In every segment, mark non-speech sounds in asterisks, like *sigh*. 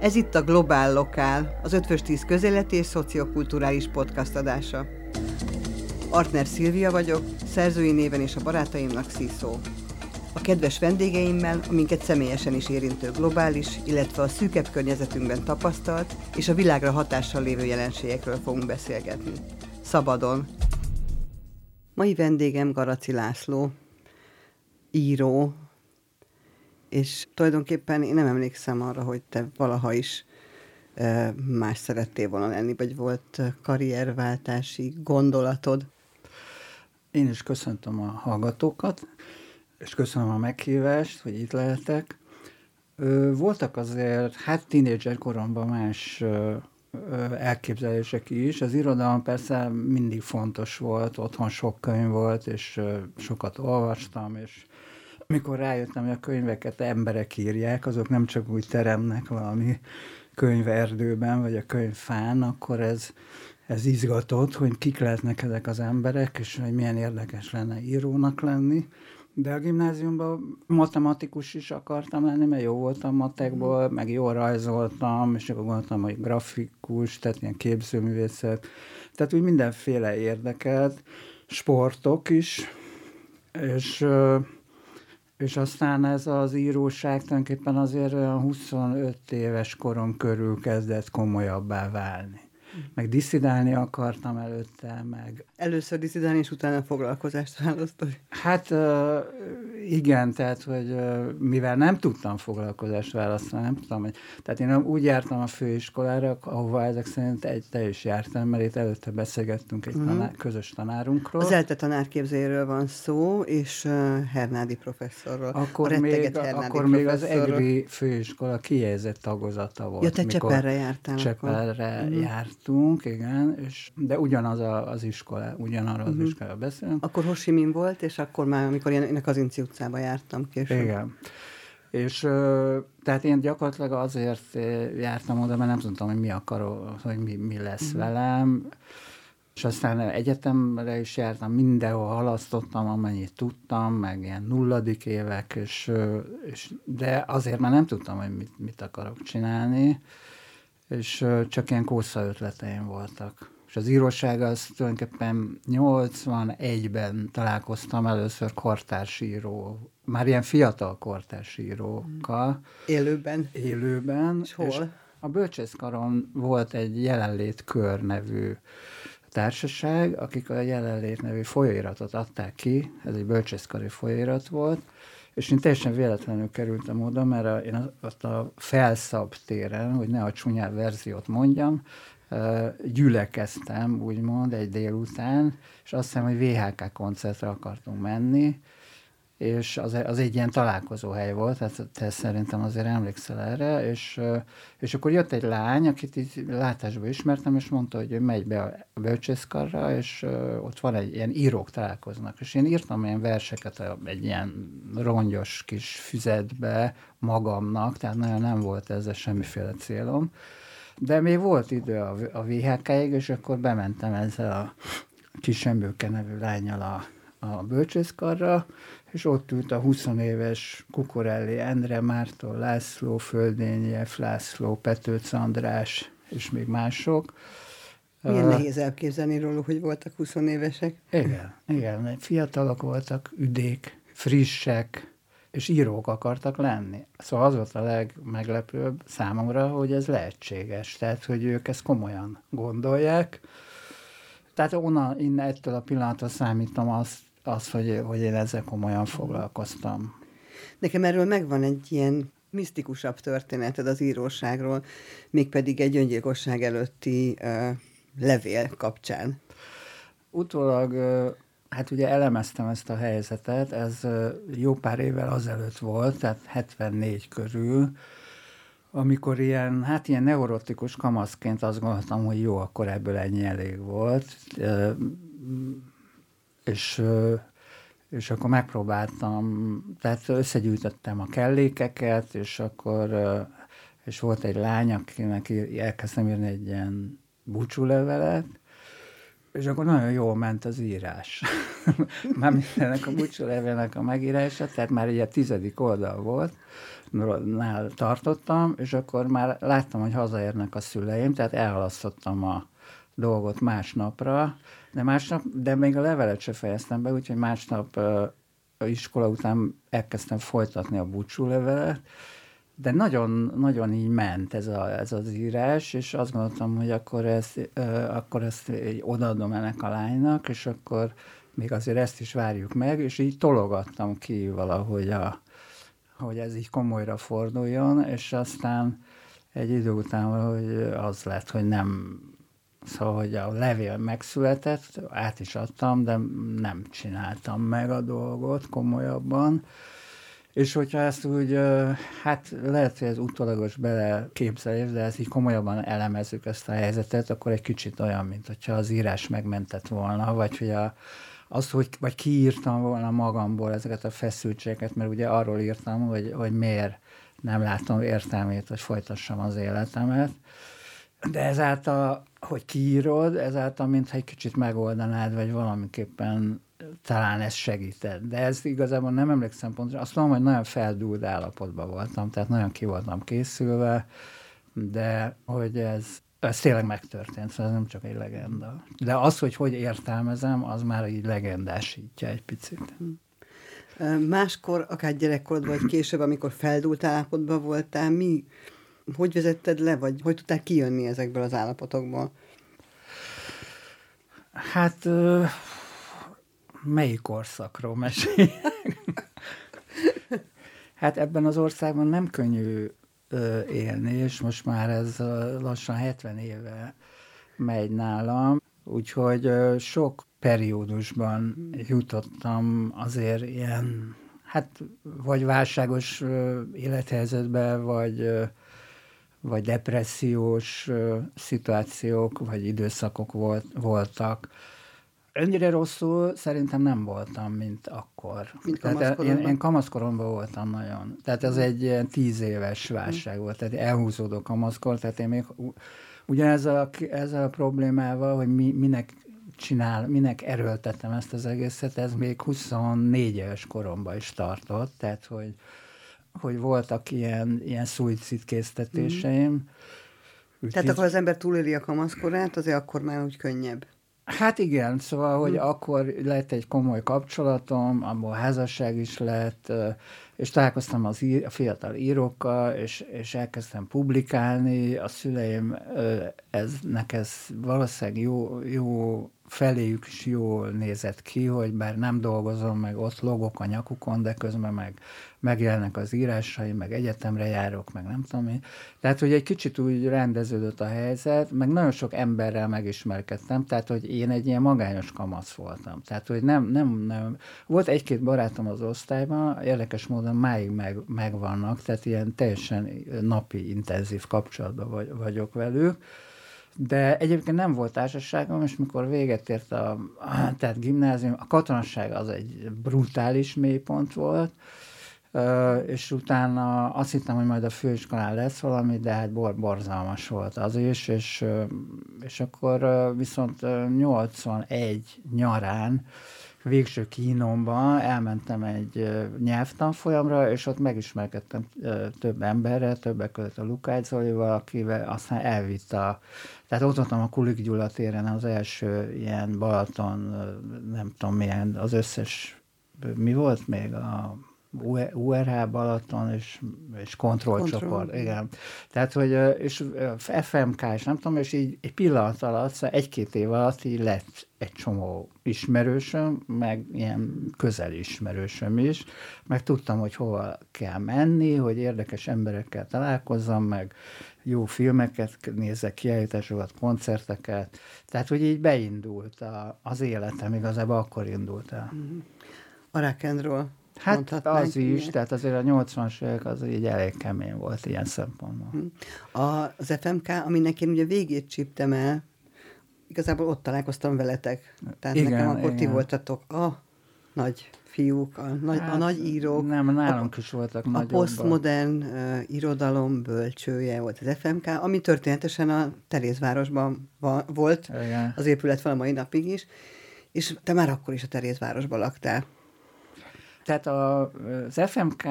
Ez itt a Globál Lokál, az Ötvös 10 közéleti és szociokulturális podcast adása. Artner Szilvia vagyok, szerzői néven és a barátaimnak Sziszó. A kedves vendégeimmel, aminket személyesen is érintő globális, illetve a szűkebb környezetünkben tapasztalt és a világra hatással lévő jelenségekről fogunk beszélgetni. Szabadon. Mai vendégem Garaci László, író, és tulajdonképpen én nem emlékszem arra, hogy te valaha is más szerettél volna lenni, vagy volt karrierváltási gondolatod? Én is köszöntöm a hallgatókat, és köszönöm a meghívást, hogy itt lehetek. Voltak azért, hát tínédzser koromban más elképzelések is. Az irodalom persze mindig fontos volt, otthon sok könyv volt, és sokat olvastam, és mikor rájöttem, hogy a könyveket emberek írják, azok nem csak úgy teremnek valami könyverdőben, vagy a könyvfán, akkor ez, ez izgatott, hogy kik lehetnek ezek az emberek, és hogy milyen érdekes lenne írónak lenni. De a gimnáziumban matematikus is akartam lenni, mert jó voltam matekból, meg jól rajzoltam, és akkor gondoltam, hogy grafikus, tehát ilyen képzőművészet. Tehát úgy mindenféle érdekelt, sportok is, és és aztán ez az íróság tulajdonképpen azért olyan 25 éves korom körül kezdett komolyabbá válni meg diszidálni akartam előtte, meg... Először diszidálni, és utána foglalkozást választani. Hát igen, tehát, hogy mivel nem tudtam foglalkozást választani, nem tudtam, hogy... Tehát én úgy jártam a főiskolára, ahova ezek szerint egy te is jártam, mert itt előtte beszélgettünk egy uh-huh. tanár, közös tanárunkról. Az ELTE tanárképzéről van szó, és Hernádi professzorról. Akkor, még, akkor még az EGRI főiskola kijegyzett tagozata volt. Ja, te Csepelre jártál Csepelre akkor. Mhm. Járt jártunk, igen, és, de ugyanaz a, az iskola, ugyanarra az uh-huh. iskola beszélünk. Akkor Hosimin volt, és akkor már, amikor én az Inci utcába jártam később. Igen. És tehát én gyakorlatilag azért jártam oda, mert nem tudtam, hogy mi akarok, hogy mi, mi lesz uh-huh. velem. És aztán egyetemre is jártam, mindenhol halasztottam, amennyit tudtam, meg ilyen nulladik évek, és, és, de azért már nem tudtam, hogy mit, mit akarok csinálni és csak ilyen kósza ötleteim voltak. És az íróság az tulajdonképpen 81-ben találkoztam először kortársíró, már ilyen fiatal kortársírókkal. Élőben? Élőben. És hol? És a Bölcsészkaron volt egy jelenlét kör nevű társaság, akik a jelenlét nevű folyóiratot adták ki, ez egy bölcsészkari folyóirat volt, és én teljesen véletlenül kerültem oda, mert a, én azt a felszab téren, hogy ne a csúnyább verziót mondjam, gyülekeztem, úgymond, egy délután, és azt hiszem, hogy VHK koncertre akartunk menni, és az, az egy ilyen találkozó hely volt, tehát te szerintem azért emlékszel erre, és, és akkor jött egy lány, akit így látásba ismertem, és mondta, hogy ő megy be a bölcsészkarra, és ott van egy ilyen írók találkoznak, és én írtam ilyen verseket egy ilyen rongyos kis füzetbe magamnak, tehát nagyon nem volt ezzel semmiféle célom, de még volt idő a, a VHK-ig, és akkor bementem ezzel a kis nevű lányjal a, a bölcsészkarra, és ott ült a 20 éves Kukorelli Endre Mártól, László, Földényi, László, Petőc András, és még mások. Milyen uh, nehéz elképzelni róluk, hogy voltak 20 évesek. Igen, igen, fiatalok voltak, üdék, frissek, és írók akartak lenni. Szóval az volt a legmeglepőbb számomra, hogy ez lehetséges, tehát hogy ők ezt komolyan gondolják. Tehát onnan, innen ettől a pillanattól számítom azt, az, hogy, hogy én ezzel komolyan foglalkoztam. Nekem erről megvan egy ilyen misztikusabb történeted az íróságról, mégpedig egy öngyilkosság előtti uh, levél kapcsán. Utólag, hát ugye elemeztem ezt a helyzetet, ez jó pár évvel azelőtt volt, tehát 74 körül, amikor ilyen, hát ilyen neurotikus kamaszként azt gondoltam, hogy jó, akkor ebből ennyi elég volt és, és akkor megpróbáltam, tehát összegyűjtöttem a kellékeket, és akkor és volt egy lány, akinek elkezdtem írni egy ilyen búcsúlevelet, és akkor nagyon jól ment az írás. *laughs* már mindennek a búcsúlevelnek a megírása, tehát már egy tizedik oldal volt, nál tartottam, és akkor már láttam, hogy hazaérnek a szüleim, tehát elhalasztottam a dolgot másnapra, de másnap, de még a levelet se fejeztem be, úgyhogy másnap uh, iskola után elkezdtem folytatni a búcsú levelet, de nagyon, nagyon így ment ez, a, ez az írás, és azt gondoltam, hogy akkor ezt, uh, akkor ezt odaadom ennek a lánynak, és akkor még azért ezt is várjuk meg, és így tologattam ki valahogy, a, hogy ez így komolyra forduljon, és aztán egy idő után hogy az lett, hogy nem, szóval, hogy a levél megszületett, át is adtam, de nem csináltam meg a dolgot komolyabban, és hogyha ezt úgy, hát lehet, hogy ez utolagos beleképzelés, de ezt így komolyabban elemezzük ezt a helyzetet, akkor egy kicsit olyan, mint hogyha az írás megmentett volna, vagy hogy a, az, hogy vagy kiírtam volna magamból ezeket a feszültségeket, mert ugye arról írtam, hogy, hogy miért nem látom értelmét, hogy folytassam az életemet. De ezáltal, hogy kiírod, ezáltal mintha egy kicsit megoldanád, vagy valamiképpen talán ez segített. De ez igazából nem emlékszem pontosan. Azt mondom, hogy nagyon feldúlt állapotban voltam, tehát nagyon ki voltam készülve, de hogy ez, ez tényleg megtörtént, szóval ez nem csak egy legenda. De az, hogy hogy értelmezem, az már így legendásítja egy picit. Máskor, akár gyerekkorod vagy később, amikor feldúlt állapotban voltál, mi, hogy vezetted le, vagy hogy tudtál kijönni ezekből az állapotokból? Hát melyik korszakról meséljek? *laughs* hát ebben az országban nem könnyű élni, és most már ez lassan 70 éve megy nálam, úgyhogy sok periódusban jutottam azért ilyen, hát vagy válságos élethelyzetbe, vagy vagy depressziós szituációk, vagy időszakok volt, voltak. Ennyire rosszul szerintem nem voltam, mint akkor. Mint tehát én, én kamaszkoromban voltam nagyon. Tehát ez egy ilyen tíz éves válság volt, tehát elhúzódó kamaszkor, tehát én még ugyanezzel a, ezzel a problémával, hogy mi, minek csinál, minek erőltetem ezt az egészet, ez még 24 éves koromban is tartott, tehát hogy, hogy voltak ilyen, ilyen szuicidkésztetéseim. Mm. Tehát akkor az ember túléli a kamaszkorát, azért akkor már úgy könnyebb. Hát igen, szóval, hogy hmm. akkor lett egy komoly kapcsolatom, abból házasság is lett, és találkoztam az ír, a fiatal írókkal, és, és elkezdtem publikálni, a szüleim, ez, ez valószínűleg jó, jó feléjük is jól nézett ki, hogy bár nem dolgozom, meg ott logok a nyakukon, de közben meg megjelennek az írásai, meg egyetemre járok, meg nem tudom én. Tehát, hogy egy kicsit úgy rendeződött a helyzet, meg nagyon sok emberrel megismerkedtem, tehát, hogy én egy ilyen magányos kamasz voltam. Tehát, hogy nem, nem, nem. Volt egy-két barátom az osztályban, érdekes módon máig meg, megvannak, tehát ilyen teljesen napi, intenzív kapcsolatban vagy, vagyok velük, de egyébként nem volt társaságom, és mikor véget ért a, tehát gimnázium, a katonasság az egy brutális mélypont volt, és utána azt hittem, hogy majd a főiskolán lesz valami, de hát bor, borzalmas volt az is, és, és akkor viszont 81 nyarán végső kínomban elmentem egy nyelvtanfolyamra, és ott megismerkedtem több emberrel, többek között a Lukács Zolival, akivel aztán elvitt a, tehát ott voltam a Kulik Gyula téren az első ilyen Balaton, nem tudom milyen, az összes, mi volt még a URH Balaton és, és kontrollcsoport, Control. igen. Tehát, hogy és FMK, és nem tudom, és így egy pillanat alatt, szóval egy-két év alatt így lett egy csomó ismerősöm, meg ilyen közel ismerősöm is, meg tudtam, hogy hova kell menni, hogy érdekes emberekkel találkozzam, meg jó filmeket nézek, kiállításokat, koncerteket, tehát, hogy így beindult a, az életem, igazából akkor indult el. A rock'n'roll Hát az is, tehát azért a 80-as évek az így elég kemény volt ilyen szempontból. Hm. Az FMK, aminek én ugye végét csíptem el, igazából ott találkoztam veletek. Tehát igen, nekem akkor igen. ti voltatok a nagy fiúk, a nagy, hát, a nagy írók. Nem, nálunk a, is voltak A posztmodern uh, irodalom bölcsője volt az FMK, ami történetesen a Terézvárosban va, volt, igen. az épület van a mai napig is, és te már akkor is a Terézvárosban laktál. Tehát a, az FMK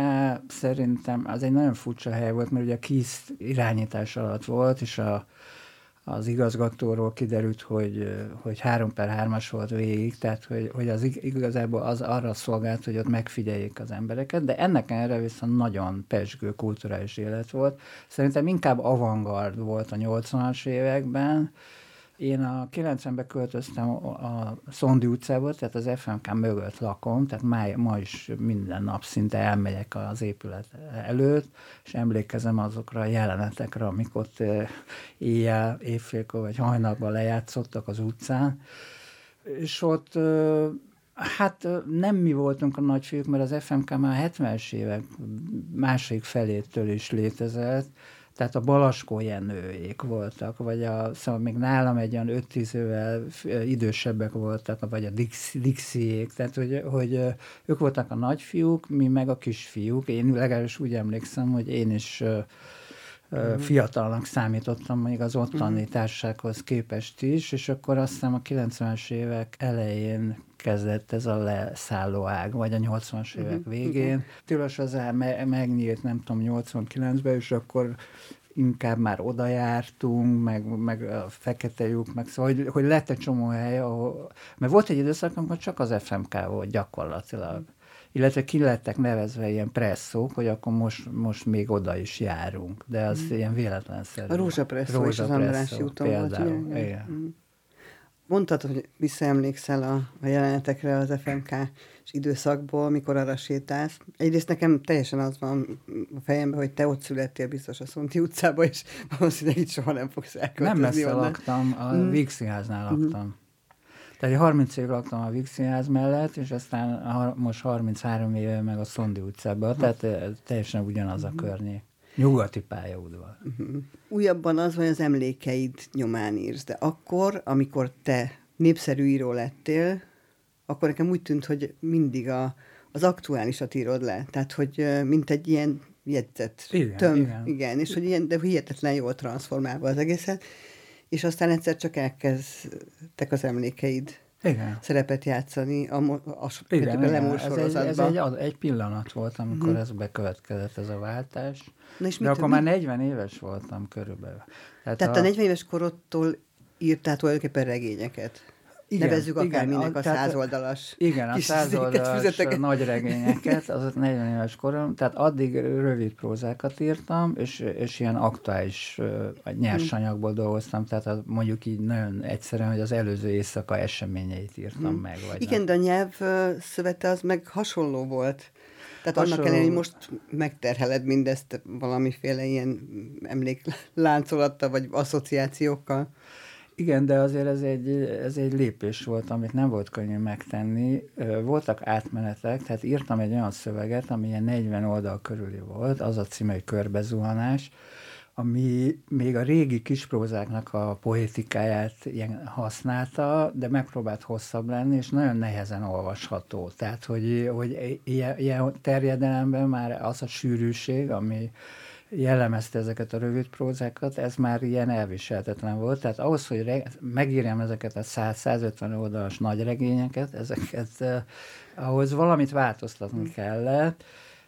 szerintem az egy nagyon furcsa hely volt, mert ugye a KISZ irányítás alatt volt, és a, az igazgatóról kiderült, hogy, hogy 3 per 3-as volt végig, tehát hogy, hogy az igazából az arra szolgált, hogy ott megfigyeljék az embereket, de ennek erre viszont nagyon pesgő kulturális élet volt. Szerintem inkább avantgard volt a 80-as években, én a 90-ben költöztem a Szondi utcába, tehát az FMK mögött lakom, tehát ma, ma is minden nap szinte elmegyek az épület előtt, és emlékezem azokra a jelenetekre, amik ott éjjel, évfélkor vagy hajnalban lejátszottak az utcán. És ott Hát nem mi voltunk a nagyfiúk, mert az FMK már 70-es évek második felétől is létezett, tehát a Balaskó Jenőék voltak, vagy a, szóval még nálam egy olyan 5-10 évvel idősebbek voltak, vagy a Dixiék, tehát hogy, hogy ők voltak a nagyfiúk, mi meg a kisfiúk. Én legalábbis úgy emlékszem, hogy én is uh-huh. fiatalnak számítottam még az ottani uh-huh. társasághoz képest is, és akkor azt hiszem a 90-es évek elején kezdett ez a leszálló ág, vagy a 80-as évek uh-huh. végén. Tilos az ár me- megnyílt, nem tudom, 89-ben, és akkor inkább már oda jártunk, meg, meg a fekete lyuk, meg szóval, hogy, hogy lett egy csomó hely, ahol, mert volt egy időszak, amikor csak az FMK volt gyakorlatilag. Illetve ki lettek nevezve ilyen presszók, hogy akkor most, most még oda is járunk, de az mm. ilyen véletlenszerű. A rózsapresszó Rózsa és az Andrássy úton volt. Igen. igen. Mm. Mondtad, hogy visszaemlékszel a, a jelenetekre az FMK és időszakból, mikor arra sétálsz. Egyrészt nekem teljesen az van a fejemben, hogy te ott születtél biztos a Szonti utcába, és valószínűleg itt soha nem fogsz elköltözni. Nem messze onnan. laktam, a mm. Vígszínháznál mm. laktam. Tehát 30 év laktam a Vígszínház mellett, és aztán most 33 éve meg a Szondi utcában, tehát teljesen ugyanaz a mm. környék. Nyugati pályaudvar. Uh-huh. Újabban az, hogy az emlékeid nyomán írsz, de akkor, amikor te népszerű író lettél, akkor nekem úgy tűnt, hogy mindig a, az aktuálisat írod le. Tehát, hogy mint egy ilyen jegyzet. Igen, töm, igen. igen. és hogy ilyen, de hihetetlen jól transformálva az egészet. És aztán egyszer csak elkezdtek az emlékeid igen. szerepet játszani a, a, a, igen, igen. Ez, egy, ez egy, egy pillanat volt, amikor hmm. ez bekövetkezett, ez a váltás. Na és De mit, akkor mi? már 40 éves voltam körülbelül. Tehát, Tehát a, a 40 éves korodtól írtál tulajdonképpen regényeket? Igen, Nevezzük akár igen, a, százoldalas Igen, a százoldalas nagy regényeket, az 40 éves korom, tehát addig rövid prózákat írtam, és, és ilyen aktuális vagy nyersanyagból hmm. dolgoztam, tehát mondjuk így nagyon egyszerűen, hogy az előző éjszaka eseményeit írtam hmm. meg. Vagy igen, nem. de a nyelv szövete az meg hasonló volt. Tehát Hasonló... annak ellenére, hogy most megterheled mindezt valamiféle ilyen emlékláncolattal, vagy asszociációkkal. Igen, de azért ez egy, ez egy lépés volt, amit nem volt könnyű megtenni. Voltak átmenetek, tehát írtam egy olyan szöveget, ami ilyen 40 oldal körüli volt, az a címe, hogy körbezuhanás, ami még a régi kisprózáknak a poétikáját használta, de megpróbált hosszabb lenni, és nagyon nehezen olvasható. Tehát, hogy, hogy ilyen, ilyen terjedelemben már az a sűrűség, ami, jellemezte ezeket a rövid prózákat, ez már ilyen elviselhetetlen volt. Tehát ahhoz, hogy re- megírjam ezeket a 100-150 oldalas nagy regényeket, ezeket eh, ahhoz valamit változtatni mm. kellett,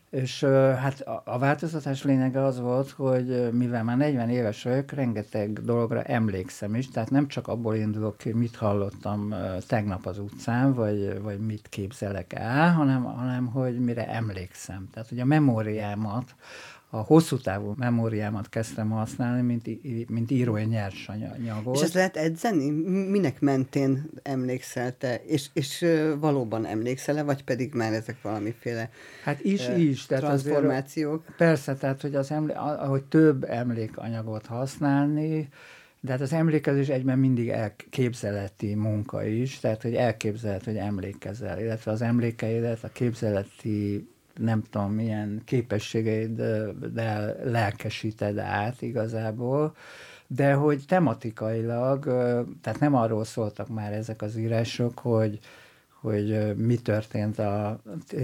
és hát a, a változtatás lényege az volt, hogy mivel már 40 éves vagyok, rengeteg dologra emlékszem is, tehát nem csak abból indulok ki, mit hallottam tegnap az utcán, vagy, vagy mit képzelek el, hanem, hanem hogy mire emlékszem. Tehát, hogy a memóriámat a hosszú távú memóriámat kezdtem használni, mint, mint írói nyersanyagot. És ezt lehet edzeni? Minek mentén emlékszel te? És, és valóban emlékszel-e, vagy pedig már ezek valamiféle Hát is, uh, is. Tehát transformációk? Azért, persze, tehát hogy az emlé- ahogy több emlékanyagot használni, de hát az emlékezés egyben mindig elképzeleti munka is, tehát hogy elképzelhet, hogy emlékezel, illetve az emlékeidet a képzeleti nem tudom, milyen de lelkesíted át igazából, de hogy tematikailag, tehát nem arról szóltak már ezek az írások, hogy, hogy mi történt a,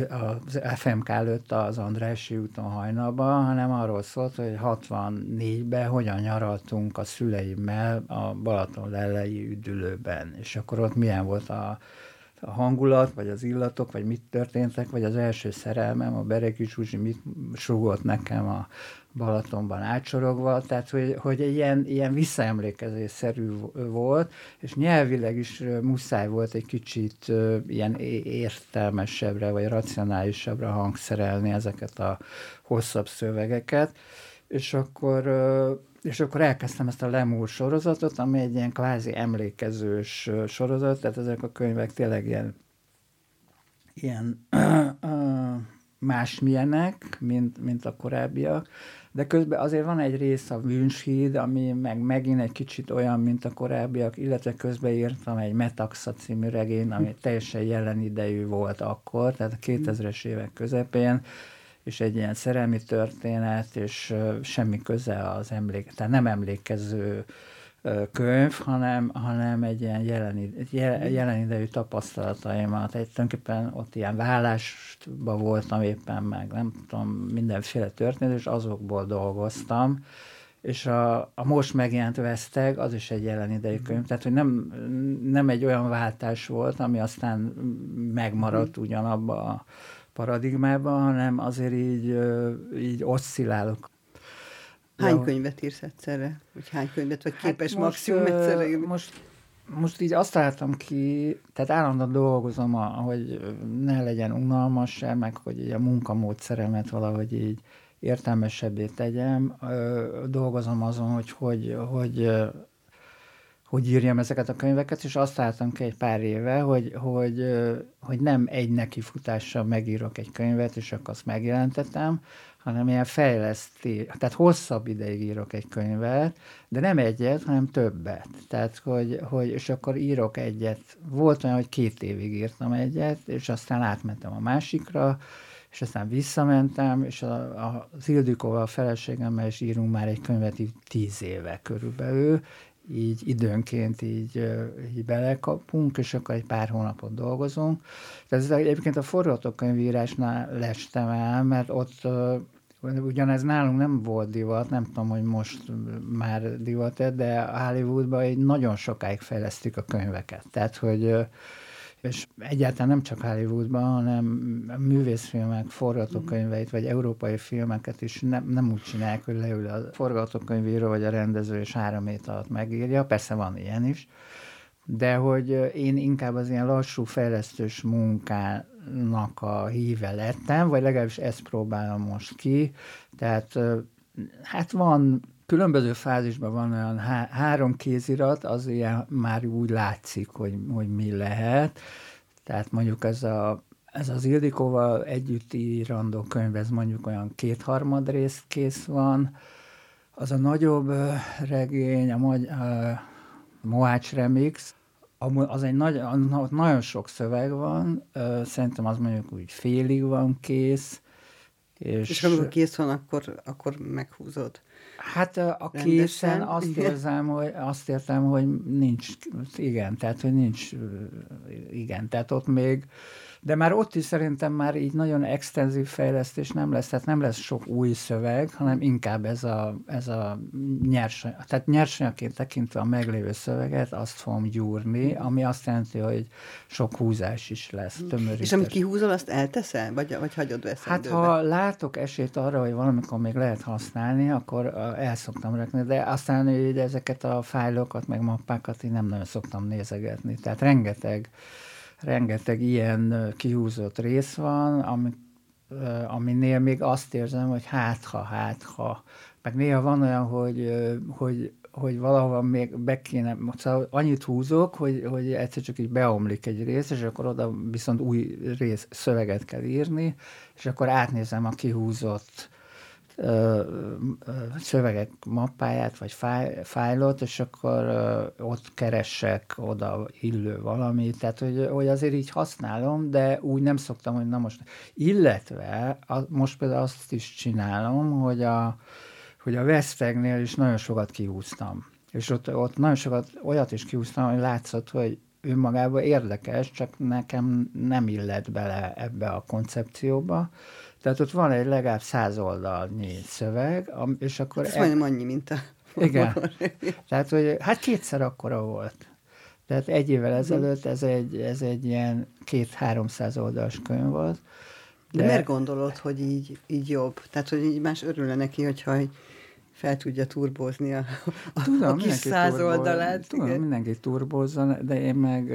az FMK előtt az Andrássy úton hajnalban, hanem arról szólt, hogy 64-ben hogyan nyaraltunk a szüleimmel a Balaton lelei üdülőben, és akkor ott milyen volt a a hangulat, vagy az illatok, vagy mit történtek, vagy az első szerelmem, a Bereki Zsuzsi mit sugott nekem a Balatonban átsorogva, tehát hogy, hogy ilyen, ilyen visszaemlékezésszerű volt, és nyelvileg is muszáj volt egy kicsit ilyen értelmesebbre, vagy racionálisabbra hangszerelni ezeket a hosszabb szövegeket, és akkor és akkor elkezdtem ezt a Lemúr sorozatot, ami egy ilyen kvázi emlékezős sorozat, tehát ezek a könyvek tényleg ilyen, ilyen másmilyenek, mint, mint a korábbiak, de közben azért van egy rész a Vünshíd, ami meg megint egy kicsit olyan, mint a korábbiak, illetve közben írtam egy Metaxa című regény, ami teljesen jelen idejű volt akkor, tehát a 2000-es évek közepén, és egy ilyen szerelmi történet, és semmi köze az emlék, tehát nem emlékező könyv, hanem, hanem egy ilyen jelen, jelen idejű tapasztalataimat. Egy tulajdonképpen ott ilyen vállásban voltam éppen meg, nem tudom, mindenféle történet, és azokból dolgoztam. És a, a most megjelent Veszteg, az is egy jelen idejű mhm. könyv, tehát hogy nem, nem egy olyan váltás volt, ami aztán megmaradt mhm. ugyanabba a paradigmában, hanem azért így, így oszcillálok. Hány ja. könyvet írsz egyszerre? Vagy hány könyvet, vagy hát képes hát maximum egyszerre írni? Most, most így azt találtam ki, tehát állandóan dolgozom, hogy ne legyen unalmas sem, meg hogy így a munkamódszeremet valahogy így értelmesebbé tegyem. Dolgozom azon, hogy hogy, hogy hogy írjam ezeket a könyveket, és azt láttam ki egy pár éve, hogy, hogy, hogy nem egy nekifutással megírok egy könyvet, és akkor azt megjelentetem, hanem ilyen fejleszti, tehát hosszabb ideig írok egy könyvet, de nem egyet, hanem többet. Tehát, hogy, hogy és akkor írok egyet. Volt olyan, hogy két évig írtam egyet, és aztán átmentem a másikra, és aztán visszamentem, és a, a, az Ildikóval, a feleségemmel is írunk már egy könyvet tíz éve körülbelül, így időnként így, így belekapunk, és akkor egy pár hónapot dolgozunk. Ez egyébként a forgatókönyvírásnál lestem el, mert ott ugyanez nálunk nem volt divat, nem tudom, hogy most már divat de Hollywoodban egy nagyon sokáig fejlesztük a könyveket. Tehát, hogy és egyáltalán nem csak Hollywoodban, hanem művészfilmek forgatókönyveit, vagy európai filmeket is nem, nem úgy csinálják, hogy leül a forgatókönyvíró, vagy a rendező, és három hét alatt megírja. Persze van ilyen is, de hogy én inkább az ilyen lassú, fejlesztős munkának a híve lettem, vagy legalábbis ezt próbálom most ki. Tehát hát van különböző fázisban van olyan há- három kézirat, az ilyen már úgy látszik, hogy, hogy mi lehet. Tehát mondjuk ez, a, ez az Ildikóval együtt írandó könyv, ez mondjuk olyan kétharmad rész kész van. Az a nagyobb regény, a, magy- a Moács Remix, az egy nagy, nagyon sok szöveg van, szerintem az mondjuk úgy félig van kész. És, és amikor kész van, akkor, akkor meghúzod. Hát a készen azt érzem, hogy azt értem, hogy nincs, igen, tehát hogy nincs, igen, tehát ott még de már ott is szerintem már így nagyon extenzív fejlesztés nem lesz, tehát nem lesz sok új szöveg, hanem inkább ez a, ez a nyersanyag, tehát nyersanyagként tekintve a meglévő szöveget, azt fogom gyúrni, ami azt jelenti, hogy sok húzás is lesz, tömörítés. És amit kihúzol, azt elteszel, vagy, vagy hagyod veszed? Hát ha látok esélyt arra, hogy valamikor még lehet használni, akkor el szoktam rakni, de aztán hogy ezeket a fájlokat, meg mappákat én nem nagyon szoktam nézegetni. Tehát rengeteg rengeteg ilyen kihúzott rész van, ami, aminél még azt érzem, hogy hát ha, hát ha. Meg néha van olyan, hogy, hogy, hogy valahol még be kéne, szóval annyit húzok, hogy, hogy egyszer csak így beomlik egy rész, és akkor oda viszont új rész szöveget kell írni, és akkor átnézem a kihúzott szövegek mappáját, vagy fáj, fájlot, és akkor ott keressek oda illő valamit, tehát hogy, hogy azért így használom, de úgy nem szoktam, hogy na most, illetve most például azt is csinálom, hogy a, hogy a Vesztegnél is nagyon sokat kihúztam. És ott, ott nagyon sokat olyat is kihúztam, hogy látszott, hogy önmagában érdekes, csak nekem nem illet bele ebbe a koncepcióba, tehát ott van egy legalább száz oldalnyi szöveg, és akkor... Ez e... majdnem annyi, mint a... Igen. *laughs* Tehát, hogy hát kétszer akkora volt. Tehát egy évvel mhm. ezelőtt ez egy, ez egy ilyen két-háromszáz oldalas könyv volt. De, de miért gondolod, hogy így, így jobb? Tehát, hogy így más örülne neki, hogyha egy fel tudja turbózni a, a, tudom, a kis száz oldalát. Tudom, igen. mindenki turbózza, de én meg,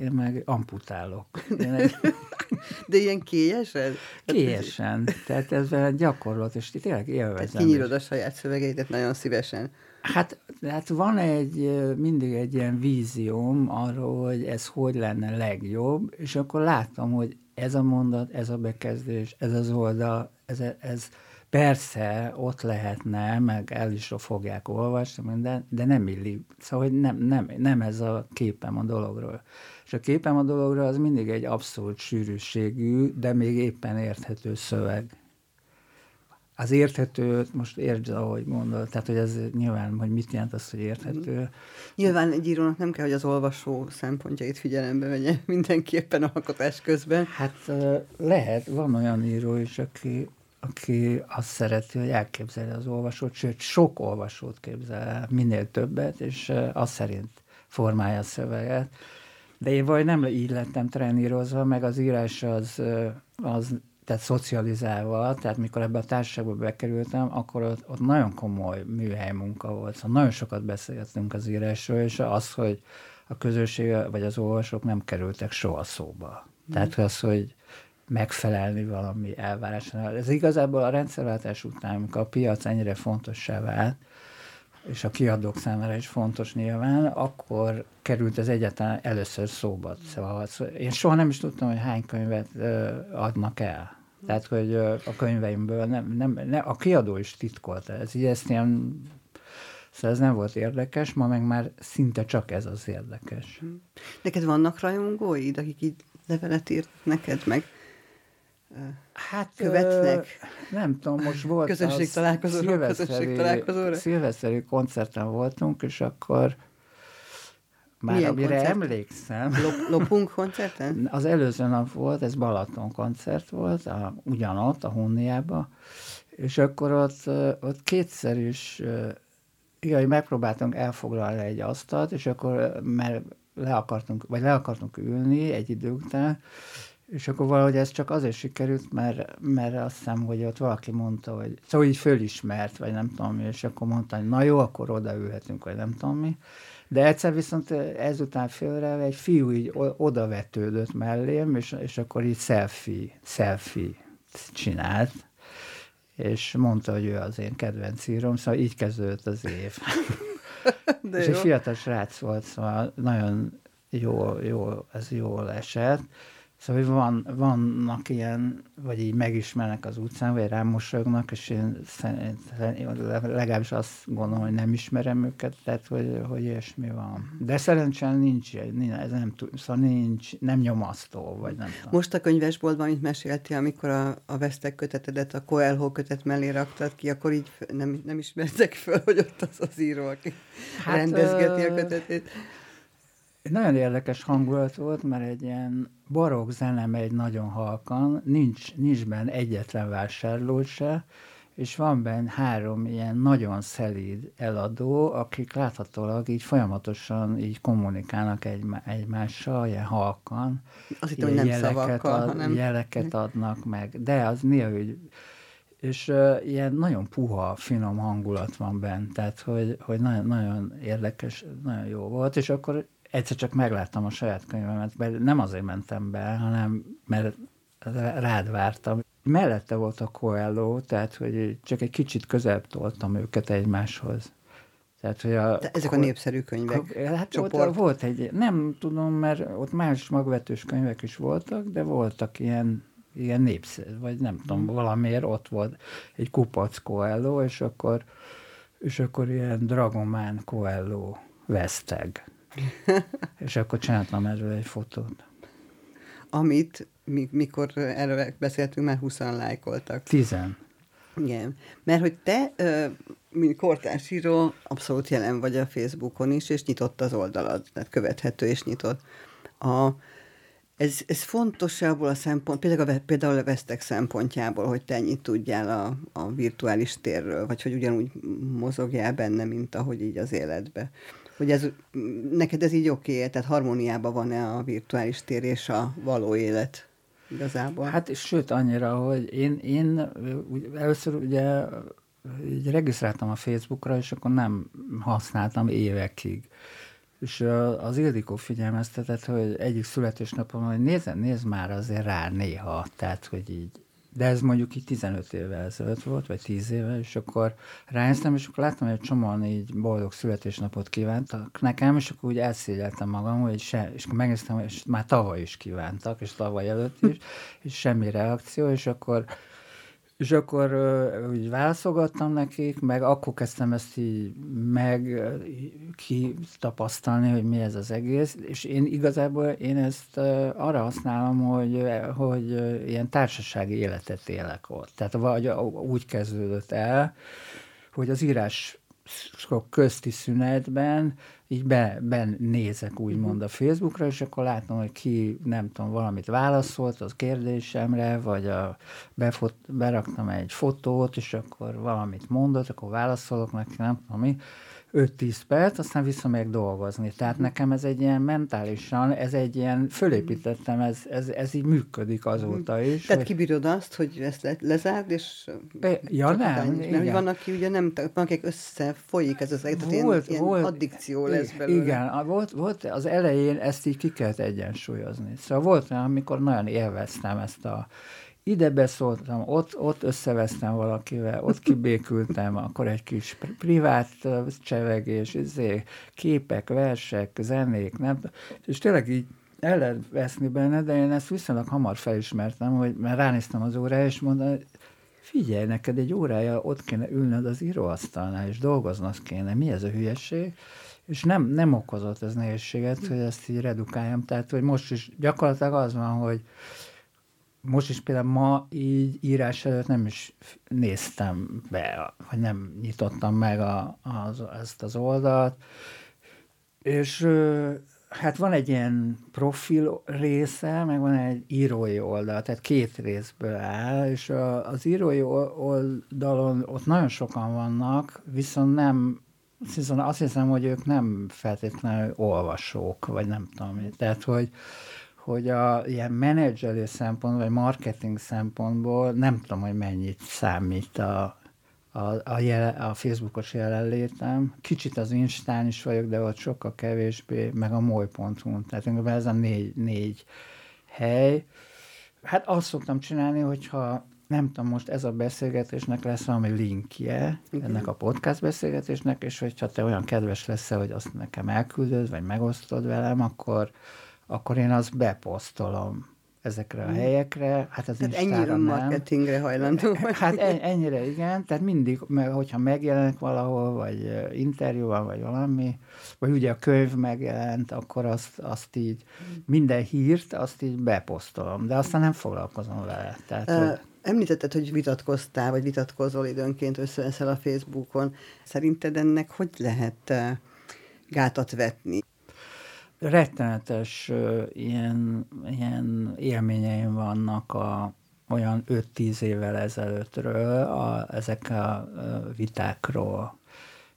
én meg amputálok. Én egy... *laughs* de ilyen kélyesen? Kélyesen. Tehát ez gyakorlat, és tényleg élvezem. Tehát kinyírod a saját szövegeidet nagyon szívesen. Hát, hát van egy, mindig egy ilyen vízióm arról, hogy ez hogy lenne legjobb, és akkor látom, hogy ez a mondat, ez a bekezdés, ez az oldal, ez, ez persze ott lehetne, meg el is fogják olvasni, de, de nem illik. Szóval hogy nem, nem, nem ez a képem a dologról. És a képem a dologról az mindig egy abszolút sűrűségű, de még éppen érthető szöveg az érthető, most értsd, ahogy mondod, tehát hogy ez nyilván, hogy mit jelent az, hogy érthető. Mm. Nyilván egy írónak nem kell, hogy az olvasó szempontjait figyelembe vegye *laughs* mindenképpen alkotás közben. Hát lehet, van olyan író is, aki, aki azt szereti, hogy elképzelje az olvasót, sőt, sok olvasót képzel, minél többet, és az szerint formálja a szöveget. De én vagy nem így lettem trenírozva, meg az írás az, az tehát szocializálva, tehát mikor ebbe a társaságba bekerültem, akkor ott, ott nagyon komoly műhely munka volt. Szóval nagyon sokat beszélgettünk az írásról, és az, hogy a közösség vagy az olvasók nem kerültek soha szóba. Mm. Tehát az, hogy megfelelni valami elvárásnak. Ez igazából a rendszerváltás után, amikor a piac ennyire fontossá vált, és a kiadók számára is fontos nyilván, akkor került ez egyáltalán először szóba. Szóval én soha nem is tudtam, hogy hány könyvet adnak el. Tehát, hogy a könyveimből nem, nem, nem, a kiadó is titkolta. Ez így ezt ilyen Szóval ez nem volt érdekes, ma meg már szinte csak ez az érdekes. Neked vannak rajongóid, akik így levelet írt neked, meg hát, követnek? Nem tudom, most volt közösség találkozóra, közösség találkozóra. Szilveszteri koncerten voltunk, és akkor már Milyen amire koncert? emlékszem. Lop, lopunk koncerten? *laughs* Az előző nap volt, ez Balaton koncert volt, a, ugyanott, a Hunniába, és akkor ott, ott kétszer is, igen, hogy megpróbáltunk elfoglalni egy asztalt, és akkor mert le akartunk, vagy le akartunk ülni egy idő után, és akkor valahogy ez csak azért sikerült, mert, mert azt hiszem, hogy ott valaki mondta, hogy szóval így fölismert, vagy nem tudom mi, és akkor mondta, hogy na jó, akkor odaülhetünk, vagy nem tudom mi. De egyszer viszont ezután félre egy fiú így odavetődött mellém, és, és akkor így selfie, selfie csinált, és mondta, hogy ő az én kedvenc írom, szóval így kezdődött az év. *laughs* De és jó. egy fiatal srác volt, szóval nagyon jó, jó, ez jól esett. Szóval van, vannak ilyen, vagy így megismernek az utcán, vagy rám mosolyognak, és én, legalábbis azt gondolom, hogy nem ismerem őket, tehát hogy, hogy ilyesmi van. De szerencsére nincs, nincs ez nem, szóval nincs, nem nyomasztó, vagy nem tudom. Most a könyvesboltban, amit meséltél, amikor a, a Vesztek kötetedet, a Coelho kötet mellé raktad ki, akkor így nem, nem ismertek föl, hogy ott az az író, aki hát, rendezgeti a kötetét. Nagyon érdekes hangulat volt, mert egy ilyen barokk zene megy nagyon halkan, nincs, nincs benne egyetlen vásárló se, és van benne három ilyen nagyon szelíd eladó, akik láthatólag így folyamatosan így kommunikálnak egy, egymással, ilyen halkan. Azt hittem, hogy nem jeleket, szavakkal, ad, hanem... Jeleket *laughs* adnak meg, de az néha, hogy és uh, ilyen nagyon puha, finom hangulat van benne, tehát hogy, hogy nagyon, nagyon érdekes, nagyon jó volt, és akkor egyszer csak megláttam a saját könyvemet, mert nem azért mentem be, hanem mert rád vártam. Mellette volt a Coelho, tehát hogy csak egy kicsit közelebb toltam őket egymáshoz. Tehát, hogy a, De ezek a népszerű könyvek. Hát csoport. Ott volt egy, nem tudom, mert ott más magvetős könyvek is voltak, de voltak ilyen, ilyen népszerű, vagy nem tudom, hmm. valamiért ott volt egy kupac Coelho, és akkor, és akkor ilyen Dragomán Coelho veszteg. *laughs* és akkor csináltam erről egy fotót. Amit, mi, mikor erről beszéltünk, már 20 lájkoltak. Tizen. Igen, mert hogy te, mint kortársíró, abszolút jelen vagy a Facebookon is, és nyitott az oldalad, tehát követhető és nyitott. A, ez, ez fontos abból a szempont, például a, például a vesztek szempontjából, hogy te ennyit tudjál a, a virtuális térről, vagy hogy ugyanúgy mozogjál benne, mint ahogy így az életbe Hogy ez, neked ez így oké, okay, tehát harmóniában van-e a virtuális tér és a való élet igazából? Hát sőt, annyira, hogy én, én először ugye így regisztráltam a Facebookra, és akkor nem használtam évekig. És az Ildikó figyelmeztetett, hogy egyik születésnapon, hogy nézd, nézd már azért rá néha, tehát, hogy így de ez mondjuk így 15 évvel ezelőtt volt, vagy 10 éve, és akkor rájöttem, és akkor láttam, hogy csomóan így boldog születésnapot kívántak nekem, és akkor úgy elszégyeltem magam, hogy se, és akkor megnéztem, és már tavaly is kívántak, és tavaly előtt is, és semmi reakció, és akkor és akkor úgy válaszolgattam nekik, meg akkor kezdtem ezt így meg kitapasztalni, hogy mi ez az egész, és én igazából én ezt arra használom, hogy, hogy ilyen társasági életet élek ott. Tehát vagy úgy kezdődött el, hogy az írás közti szünetben így be, benézek úgymond a Facebookra, és akkor látom, hogy ki, nem tudom, valamit válaszolt az kérdésemre, vagy a, befot, beraktam egy fotót, és akkor valamit mondott, akkor válaszolok neki, nem tudom mi. 5-10 perc, aztán visszamegyek dolgozni. Tehát nekem ez egy ilyen mentálisan, ez egy ilyen, fölépítettem, ez, ez, ez így működik azóta is. Tehát hogy... kibírod azt, hogy ezt le, lezárd, és... Ja, nem, Mert igen. van, aki ugye nem, van, akik összefolyik ez az egész, tehát volt, ilyen, volt, ilyen addikció lesz belőle. Igen, volt, volt az elején ezt így ki kellett egyensúlyozni. Szóval volt olyan, amikor nagyon élveztem ezt a ide beszóltam, ott, ott összevesztem valakivel, ott kibékültem, akkor egy kis privát csevegés, izé, képek, versek, zenék, nem? És tényleg így el lehet veszni benne, de én ezt viszonylag hamar felismertem, hogy mert ránéztem az órára, és mondtam, figyelj, neked egy órája ott kéne ülnöd az íróasztalnál, és dolgoznod kéne, mi ez a hülyeség? És nem, nem okozott ez nehézséget, hogy ezt így redukáljam. Tehát, hogy most is gyakorlatilag az van, hogy most is például ma így írás előtt nem is néztem be, vagy nem nyitottam meg a, az, ezt az oldalt, és hát van egy ilyen profil része, meg van egy írói oldal, tehát két részből áll, és az írói oldalon ott nagyon sokan vannak, viszont nem viszont azt hiszem, hogy ők nem feltétlenül olvasók, vagy nem tudom. Tehát, hogy hogy a ilyen menedzselő szempontból, vagy marketing szempontból nem tudom, hogy mennyit számít a, a, a, jele, a Facebookos jelenlétem. Kicsit az Instán is vagyok, de ott sokkal kevésbé, meg a moly.hu. Tehát ez a négy, négy hely. Hát azt szoktam csinálni, hogyha nem tudom, most ez a beszélgetésnek lesz valami linkje, uh-huh. ennek a podcast beszélgetésnek, és hogyha te olyan kedves leszel, hogy azt nekem elküldöd, vagy megosztod velem, akkor akkor én azt beposztolom ezekre a mm. helyekre. Hát az tehát ennyire marketingre hajlandó Hát ennyire igen, tehát mindig, mert hogyha megjelenik valahol, vagy interjúval, vagy valami, vagy ugye a könyv megjelent, akkor azt, azt így, minden hírt, azt így beposztolom, de aztán nem foglalkozom vele. Tehát, uh, hogy... Említetted, hogy vitatkoztál, vagy vitatkozol időnként összeveszel a Facebookon. Szerinted ennek hogy lehet gátat vetni? Rettenetes ilyen, ilyen élményeim vannak a, olyan 5-10 évvel ezelőttről a, ezek a vitákról,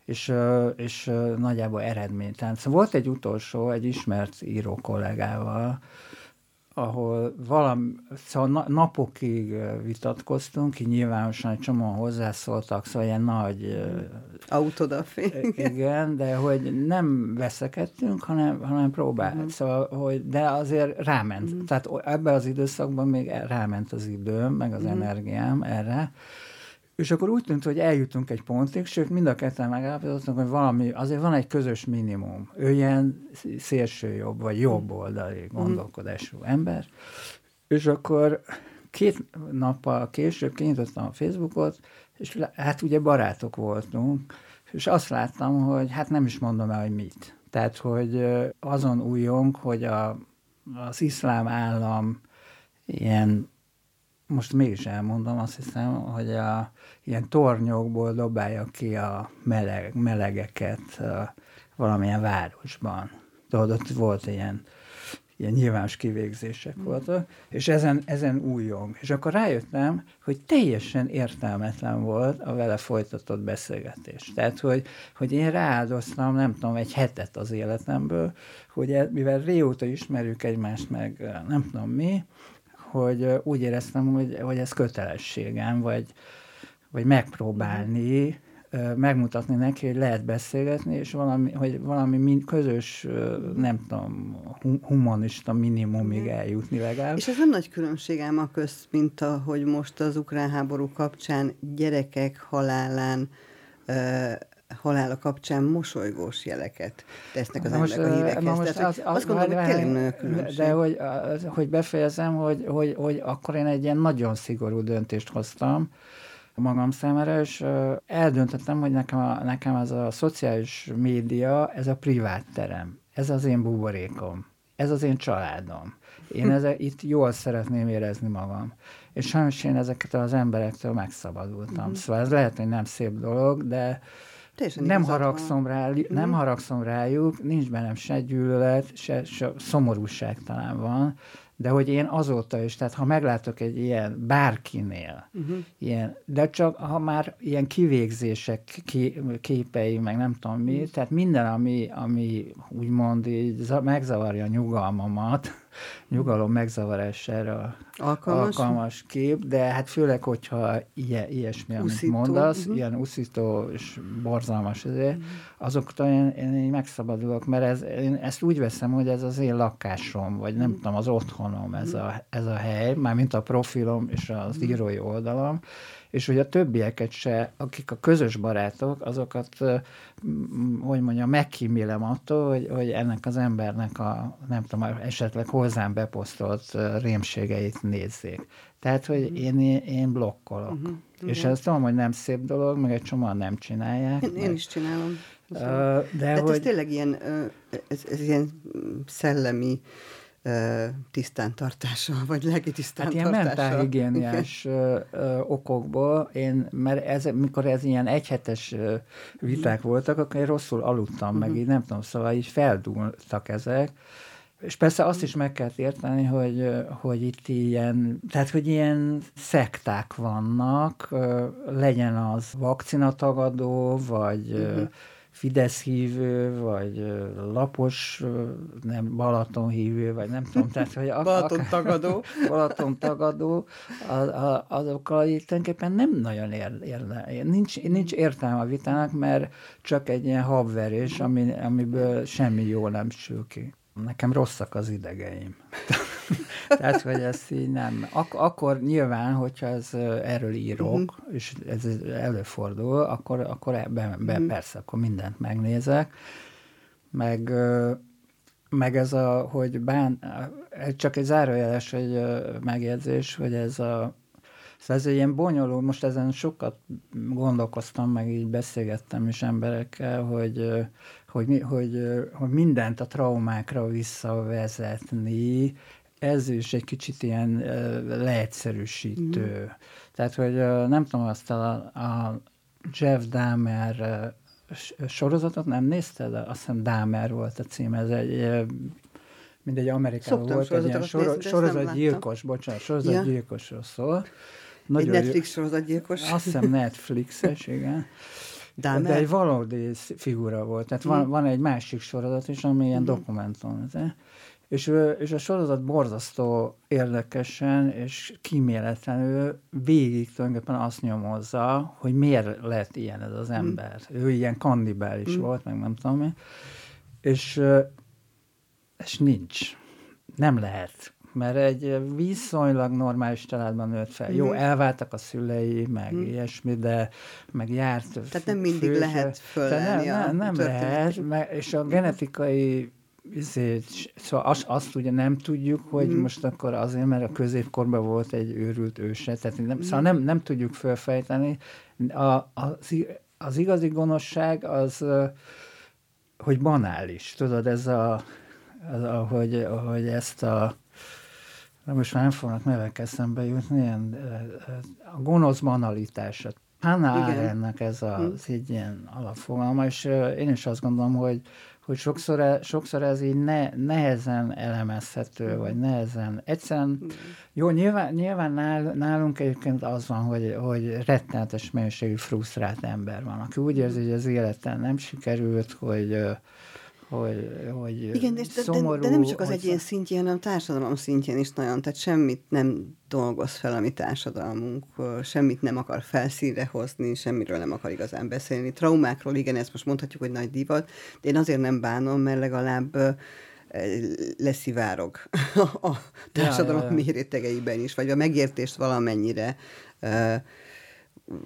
és, és nagyjából eredménytelen. Szóval volt egy utolsó, egy ismert író kollégával, ahol valami, szóval napokig vitatkoztunk, ki nyilvánosan egy csomóan hozzászóltak, szóval ilyen nagy... Autodafé. Igen, de hogy nem veszekedtünk, hanem, hanem próbált. Uh-huh. Szóval, hogy, de azért ráment. Uh-huh. Tehát ebben az időszakban még ráment az időm, meg az uh-huh. energiám erre, és akkor úgy tűnt, hogy eljutunk egy pontig, sőt, mind a ketten megállapítottunk, hogy valami, azért van egy közös minimum. Ő ilyen szélső jobb, vagy jobb oldali mhm. gondolkodású ember. És akkor két nappal később kinyitottam a Facebookot, és hát ugye barátok voltunk, és azt láttam, hogy hát nem is mondom el, hogy mit. Tehát, hogy azon újjong, hogy a, az iszlám állam ilyen most mégis elmondom, azt hiszem, hogy a ilyen tornyokból dobálja ki a meleg, melegeket a, valamilyen városban. Tudod, ott volt ilyen ilyen nyilvános kivégzések mm. voltak, és ezen, ezen újjong. És akkor rájöttem, hogy teljesen értelmetlen volt a vele folytatott beszélgetés. Tehát, hogy, hogy én rááldoztam, nem tudom, egy hetet az életemből, hogy e, mivel régóta ismerjük egymást, meg nem tudom mi, hogy úgy éreztem, hogy, hogy ez kötelességem, vagy, vagy megpróbálni megmutatni neki, hogy lehet beszélgetni, és valami, hogy valami közös, nem tudom, humanista minimumig eljutni legalább. És ez nem nagy különbség ám a közt, mint ahogy most az ukrán háború kapcsán gyerekek halálán halála kapcsán mosolygós jeleket tesznek az emberek a hírekhez. Most Tehát, az, az, azt gondolom, hogy tényleg nagyon különbség. De hogy, hogy befejezem, hogy, hogy, hogy akkor én egy ilyen nagyon szigorú döntést hoztam, magam számára, és eldöntöttem, hogy nekem, a, nekem ez a szociális média, ez a privát terem, ez az én buborékom, ez az én családom. Én hm. ezzel, itt jól szeretném érezni magam. És sajnos én ezeket az emberektől megszabadultam. Mm. Szóval ez lehet, hogy nem szép dolog, de Teljesen nem haragszom, rá, mm. nem haragszom rájuk, nincs bennem se gyűlölet, se, se szomorúság talán van, de hogy én azóta is, tehát ha meglátok egy ilyen bárkinél, uh-huh. ilyen, de csak ha már ilyen kivégzések ké, képei, meg nem tudom mi, uh-huh. tehát minden, ami, ami úgymond így megzavarja a nyugalmamat, nyugalom megzavarására alkalmas, alkalmas kép, de hát főleg, hogyha ilyen, ilyesmi, amit uszító, mondasz, uh-huh. ilyen uszító és borzalmas ezért, uh-huh. azoktól én, én így megszabadulok, mert ez, én ezt úgy veszem, hogy ez az én lakásom, vagy nem uh-huh. tudom, az otthonom ez a, ez a hely, már mint a profilom és az uh-huh. írói oldalam, és hogy a többieket se, akik a közös barátok, azokat, hogy mondjam, megkímélem attól, hogy, hogy ennek az embernek a, nem tudom, esetleg hozzám beposztolt rémségeit nézzék. Tehát, hogy uh-huh. én, én blokkolok. Uh-huh. És ezt tudom, hogy nem szép dolog, meg egy csomóan nem csinálják. Én, én is csinálom. Uh, de hogy... ez tényleg ilyen, ez, ez ilyen szellemi tisztántartása, vagy lelki tisztántartása. Hát ilyen mentálhigiéniás okokból, én, mert ez, mikor ez ilyen egyhetes viták voltak, akkor én rosszul aludtam, meg mhm. így nem tudom, szóval így feldúltak ezek, és persze azt is meg kell érteni, hogy, hogy itt ilyen, tehát hogy ilyen szekták vannak, legyen az vakcinatagadó, vagy uh-huh Fidesz hívő, vagy lapos, nem Balaton hívő, vagy nem tudom, tehát, hogy *laughs* Balaton tagadó. Balaton tagadó, az, azokkal itt tulajdonképpen nem nagyon ér, ér, nincs, nincs értelme a vitának, mert csak egy ilyen habverés, ami, amiből semmi jó nem sül ki. Nekem rosszak az idegeim. *laughs* Tehát, hogy ezt így nem. Ak- akkor nyilván, hogyha ez, erről írok, uh-huh. és ez előfordul, akkor, akkor be, be, uh-huh. persze, akkor mindent megnézek. Meg, meg ez a, hogy bán, csak egy zárójeles egy megjegyzés, hogy ez a Szóval ez egy ilyen bonyolult, most ezen sokat gondolkoztam, meg így beszélgettem is emberekkel, hogy, hogy, hogy, hogy mindent a traumákra visszavezetni, ez is egy kicsit ilyen leegyszerűsítő. Mm. Tehát, hogy nem tudom, azt a, a Jeff Dahmer sorozatot nem nézted? Azt hiszem Dahmer volt a cím, ez egy mindegy Amerikában volt egy ilyen sor, sorozatgyilkos, bocsánat, sorozatgyilkosról ja. szól. Nagyon egy Netflix sorozatgyilkos? Azt hiszem Netflixes, igen. Dahmer? De egy valódi figura volt. Tehát van, mm. van egy másik sorozat is, ami ilyen mm. dokumentum. És, és a sorozat borzasztó érdekesen és kíméletlenül végig tulajdonképpen azt nyomozza, hogy miért lett ilyen ez az ember. Mm. Ő ilyen kannibális mm. volt, meg nem tudom mi. És, és nincs. Nem lehet. Mert egy viszonylag normális családban nőtt fel. Mm. Jó, elváltak a szülei, meg mm. ilyesmi, de meg járt. Tehát nem mindig főse. lehet fölelni nem, nem, nem lehet, mert, és a genetikai ezért, szóval azt, azt ugye nem tudjuk, hogy mm. most akkor azért, mert a középkorban volt egy őrült őse, tehát nem, mm. szóval nem, nem tudjuk felfejteni. A, az, az igazi gonoszság az, hogy banális. Tudod, ez a, az, ahogy, ahogy ezt a de most már nem fognak nevek eszembe jutni, ilyen, a gonosz banalitása Hannah Arendtnek ez az hm. egy ilyen alapfogalma, és én is azt gondolom, hogy hogy sokszor, e, sokszor ez így ne, nehezen elemezhető, vagy nehezen. Egyszerűen, mm. jó, nyilván, nyilván nál, nálunk egyébként az van, hogy, hogy rettenetes mennyiségű frusztrált ember van, aki úgy érzi, hogy az életen nem sikerült, hogy hogy, hogy Igen, de, szomorú, de, de nem csak az egyén szintjén, hanem a társadalom szintjén is nagyon, tehát semmit nem dolgoz fel a mi társadalmunk, semmit nem akar felszínre hozni, semmiről nem akar igazán beszélni. Traumákról, igen, ezt most mondhatjuk, hogy nagy divat, de én azért nem bánom, mert legalább leszivárog *laughs* a társadalom ja, ja, ja. mérétegeiben is, vagy a megértést valamennyire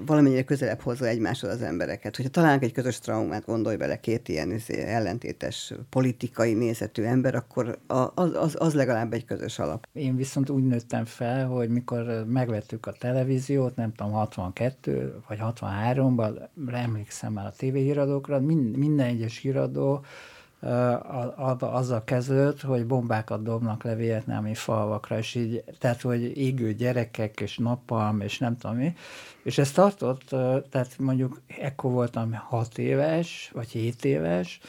valamennyire közelebb hozza egymáshoz az embereket. Hogyha találnak egy közös traumát, gondolj bele két ilyen izé, ellentétes politikai nézetű ember, akkor az, az, az legalább egy közös alap. Én viszont úgy nőttem fel, hogy mikor megvettük a televíziót, nem tudom, 62 vagy 63-ban, emlékszem már a tévéhíradókra, minden egyes híradó azzal kezdődött, hogy bombákat dobnak le vietnámi falvakra, és így, tehát, hogy égő gyerekek, és napalm, és nem tudom mi. És ez tartott, tehát mondjuk ekkor voltam 6 éves, vagy 7 éves,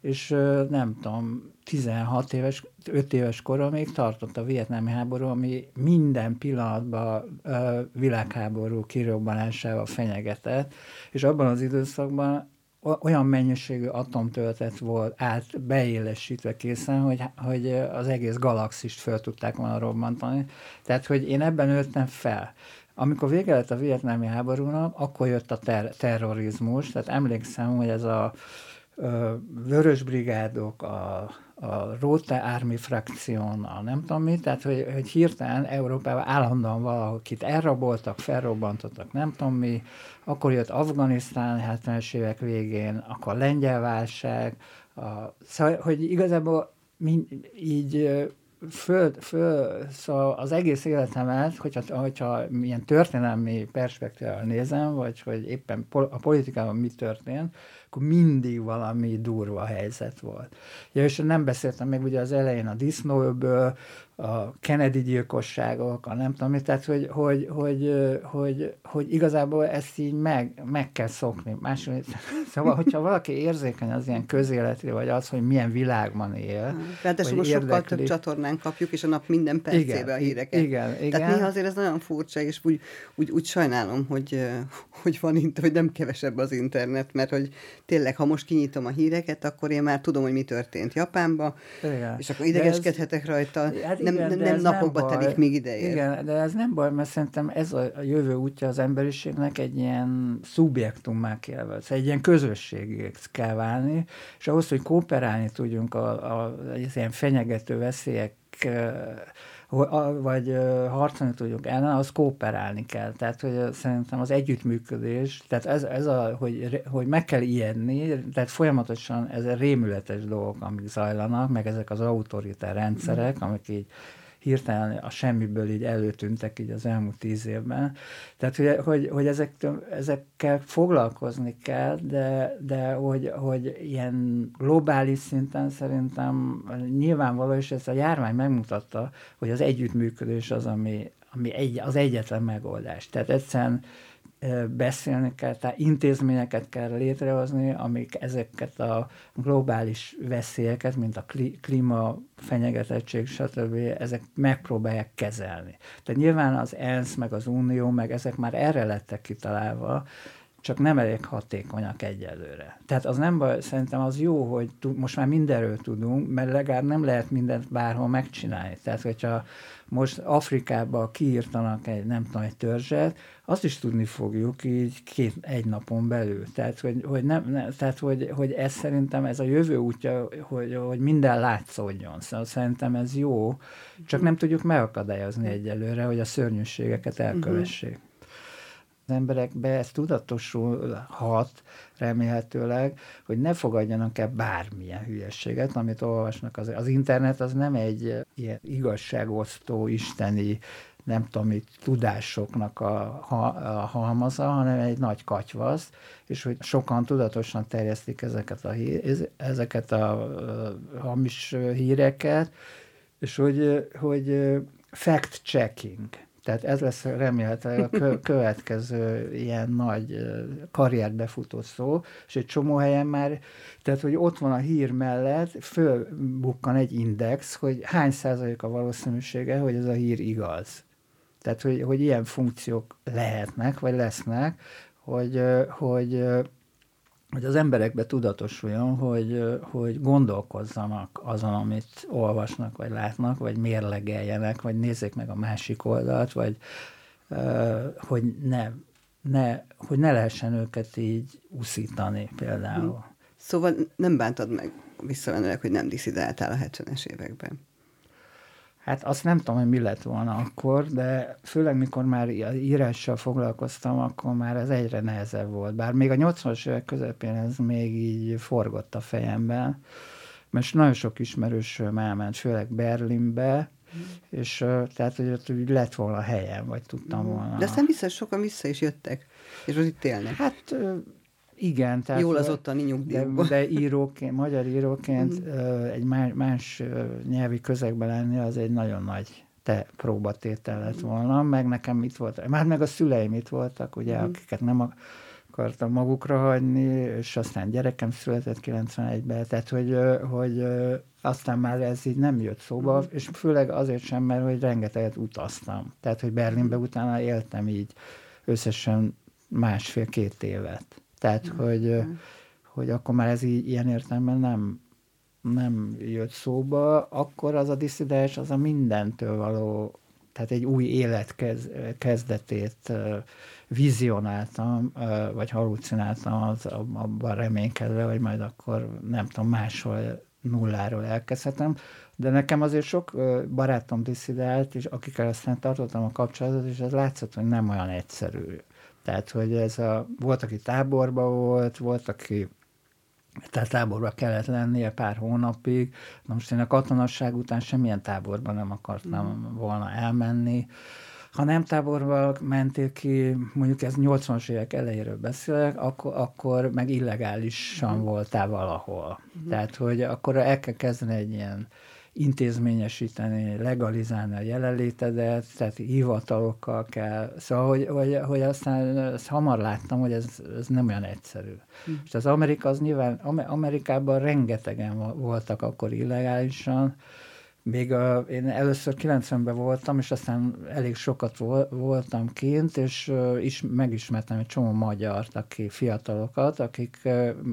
és nem tudom, 16 éves, 5 éves koromig tartott a vietnámi háború, ami minden pillanatban világháború kirobbanásával fenyegetett, és abban az időszakban olyan mennyiségű atomtöltet volt át beélesítve készen, hogy, hogy az egész galaxist föl tudták volna robbantani. Tehát, hogy én ebben öltem fel. Amikor vége lett a vietnámi háborúnak, akkor jött a ter- terrorizmus, tehát emlékszem, hogy ez a vörös brigádok, a, a Rote Army frakción, a nem tudom mit, tehát hogy, hogy hirtelen Európában állandóan valakit elraboltak, felrobbantottak, nem tudom mi, akkor jött Afganisztán 70-es évek végén, akkor lengyel válság, a, szóval, hogy igazából mind, így föl, föl, szóval az egész életemet, hogyha, hogyha milyen történelmi perspektívával nézem, vagy hogy éppen a politikában mi történt, akkor mindig valami durva helyzet volt. Ja, és nem beszéltem még ugye az elején a disznóből, a Kennedy gyilkosságok, a nem tudom, tehát hogy, hogy, hogy, hogy, hogy igazából ezt így meg, meg kell szokni. Máshogy, *laughs* szóval, hogyha valaki érzékeny az ilyen közéletre, vagy az, hogy milyen világban él. Ráadásul most sokkal több csatornán kapjuk, és a nap minden percébe igen, a híreket. Igen, igen. Tehát néha azért ez nagyon furcsa, és úgy, úgy, úgy sajnálom, hogy, hogy van, hogy nem kevesebb az internet, mert hogy tényleg, ha most kinyitom a híreket, akkor én már tudom, hogy mi történt Japánba, igen. és akkor idegeskedhetek ez, rajta. Hát nem, igen, nem, nem napokba nem telik, még ideér. Igen, de ez nem baj, mert szerintem ez a, a jövő útja az emberiségnek egy ilyen szubjektummá kell, vagy egy ilyen közösségé kell válni, és ahhoz, hogy kooperálni tudjunk a, a, az ilyen fenyegető veszélyek vagy harcolni tudjuk ellen, az kooperálni kell. Tehát, hogy szerintem az együttműködés, tehát ez, ez a, hogy, hogy meg kell ijedni, tehát folyamatosan ez a rémületes dolgok, amik zajlanak, meg ezek az autoritár rendszerek, amik így hirtelen a semmiből így előtűntek így az elmúlt tíz évben. Tehát, hogy, hogy, hogy ezek, ezekkel foglalkozni kell, de, de hogy, hogy ilyen globális szinten szerintem nyilvánvaló, és ez a járvány megmutatta, hogy az együttműködés az, ami, ami egy, az egyetlen megoldás. Tehát egyszerűen beszélni kell, tehát intézményeket kell létrehozni, amik ezeket a globális veszélyeket, mint a klíma fenyegetettség, stb. ezek megpróbálják kezelni. Tehát nyilván az ENSZ, meg az Unió, meg ezek már erre lettek kitalálva, csak nem elég hatékonyak egyelőre. Tehát az nem baj, szerintem az jó, hogy most már mindenről tudunk, mert legalább nem lehet mindent bárhol megcsinálni. Tehát, hogyha most Afrikába kiírtanak egy, nem tudom, egy törzset, azt is tudni fogjuk így két, egy napon belül. Tehát, hogy, hogy, nem, ne, tehát hogy, hogy ez szerintem ez a jövő útja, hogy, hogy minden látszódjon. Szóval szerintem ez jó, csak nem tudjuk megakadályozni egyelőre, hogy a szörnyűségeket elkövessék. Uh-huh az emberekbe ez tudatosulhat remélhetőleg, hogy ne fogadjanak el bármilyen hülyességet, amit olvasnak. Az, az internet az nem egy ilyen igazságosztó, isteni, nem tudom mit, tudásoknak a, a halmaza, hanem egy nagy katyvasz, és hogy sokan tudatosan terjesztik ezeket a, ezeket a hamis híreket, és hogy, hogy fact-checking Tehát ez lesz remélhetőleg a kö- *laughs* következő ilyen nagy karrierbefutó szó, és egy csomó helyen már, tehát hogy ott van a hír mellett, fölbukkan egy index, hogy hány százalék a valószínűsége, hogy ez a hír igaz. Tehát, hogy, hogy ilyen funkciók lehetnek, vagy lesznek, hogy, hogy hogy az emberekbe tudatosuljon, hogy, hogy gondolkozzanak azon, amit olvasnak, vagy látnak, vagy mérlegeljenek, vagy nézzék meg a másik oldalt, vagy hogy ne, ne, hogy ne lehessen őket így uszítani például. Szóval nem bántad meg visszavenőleg, hogy nem diszidáltál a 70-es években. Hát azt nem tudom, hogy mi lett volna akkor, de főleg mikor már írással foglalkoztam, akkor már ez egyre nehezebb volt. Bár még a 80-as évek közepén ez még így forgott a fejemben, mert nagyon sok ismerősöm elment, főleg Berlinbe, mm. és tehát, hogy ott úgy lett volna helyem, vagy tudtam mm. volna. De aztán vissza, sokan vissza is jöttek, és az itt élnek. Hát igen. Tehát Jól az ottani nyugdíjban. De, de íróként, magyar íróként mm. egy más, más nyelvi közegben lenni, az egy nagyon nagy te próbatétel lett volna, meg nekem itt volt, már meg a szüleim itt voltak, ugye, mm. akiket nem akartam magukra hagyni, és aztán gyerekem született 91-ben, tehát hogy, hogy aztán már ez így nem jött szóba, mm. és főleg azért sem, mert hogy rengeteget utaztam. Tehát, hogy Berlinbe utána éltem így összesen másfél-két évet. Tehát, mm. hogy, hogy akkor már ez így, ilyen értelemben nem, nem jött szóba, akkor az a disszidens, az a mindentől való, tehát egy új élet kez, kezdetét vizionáltam, vagy halucináltam az, abban reménykedve, hogy majd akkor nem tudom, máshol nulláról elkezdhetem, de nekem azért sok barátom diszidált, és akikkel aztán tartottam a kapcsolatot, és ez látszott, hogy nem olyan egyszerű tehát, hogy ez a, volt, aki táborba volt, volt, aki tehát táborba kellett lennie pár hónapig. Na most én a katonasság után semmilyen táborba nem akartam mm. volna elmenni. Ha nem táborba mentél ki, mondjuk ez 80-as évek elejéről beszélek, akkor, akkor meg illegálisan mm. voltál valahol. Mm. Tehát, hogy akkor el kell kezdeni egy ilyen intézményesíteni, legalizálni a jelenlétedet, tehát hivatalokkal kell. Szóval, hogy, hogy, hogy aztán ezt hamar láttam, hogy ez, ez nem olyan egyszerű. Hm. És az Amerika az nyilván, Amerikában rengetegen voltak akkor illegálisan, még a, én először 90-ben voltam, és aztán elég sokat voltam kint, és is megismertem egy csomó magyart, aki fiatalokat, akik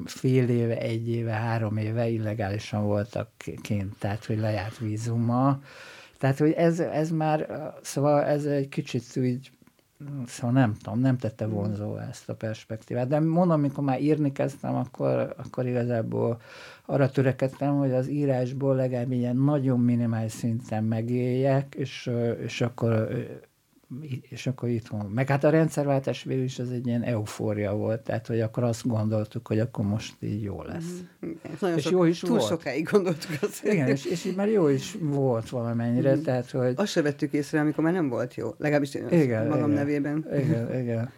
fél éve, egy éve, három éve illegálisan voltak kint, tehát hogy lejárt vízuma. Tehát, hogy ez, ez már, szóval ez egy kicsit úgy Szóval nem tudom, nem tette vonzó ezt a perspektívát. De mondom, amikor már írni kezdtem, akkor, akkor igazából arra törekedtem, hogy az írásból legalább ilyen nagyon minimális szinten megéljek, és, és akkor és akkor itthon. Meg hát a rendszerváltás végül is az egy ilyen eufória volt, tehát hogy akkor azt gondoltuk, hogy akkor most így jó lesz. Mm, igen, és sok, jó is túl volt. sokáig gondoltuk azt. Igen, és, és így már jó is volt valamennyire, mm. tehát hogy... Azt se vettük észre, amikor már nem volt jó, legalábbis én igen, magam igen, nevében. Igen, igen.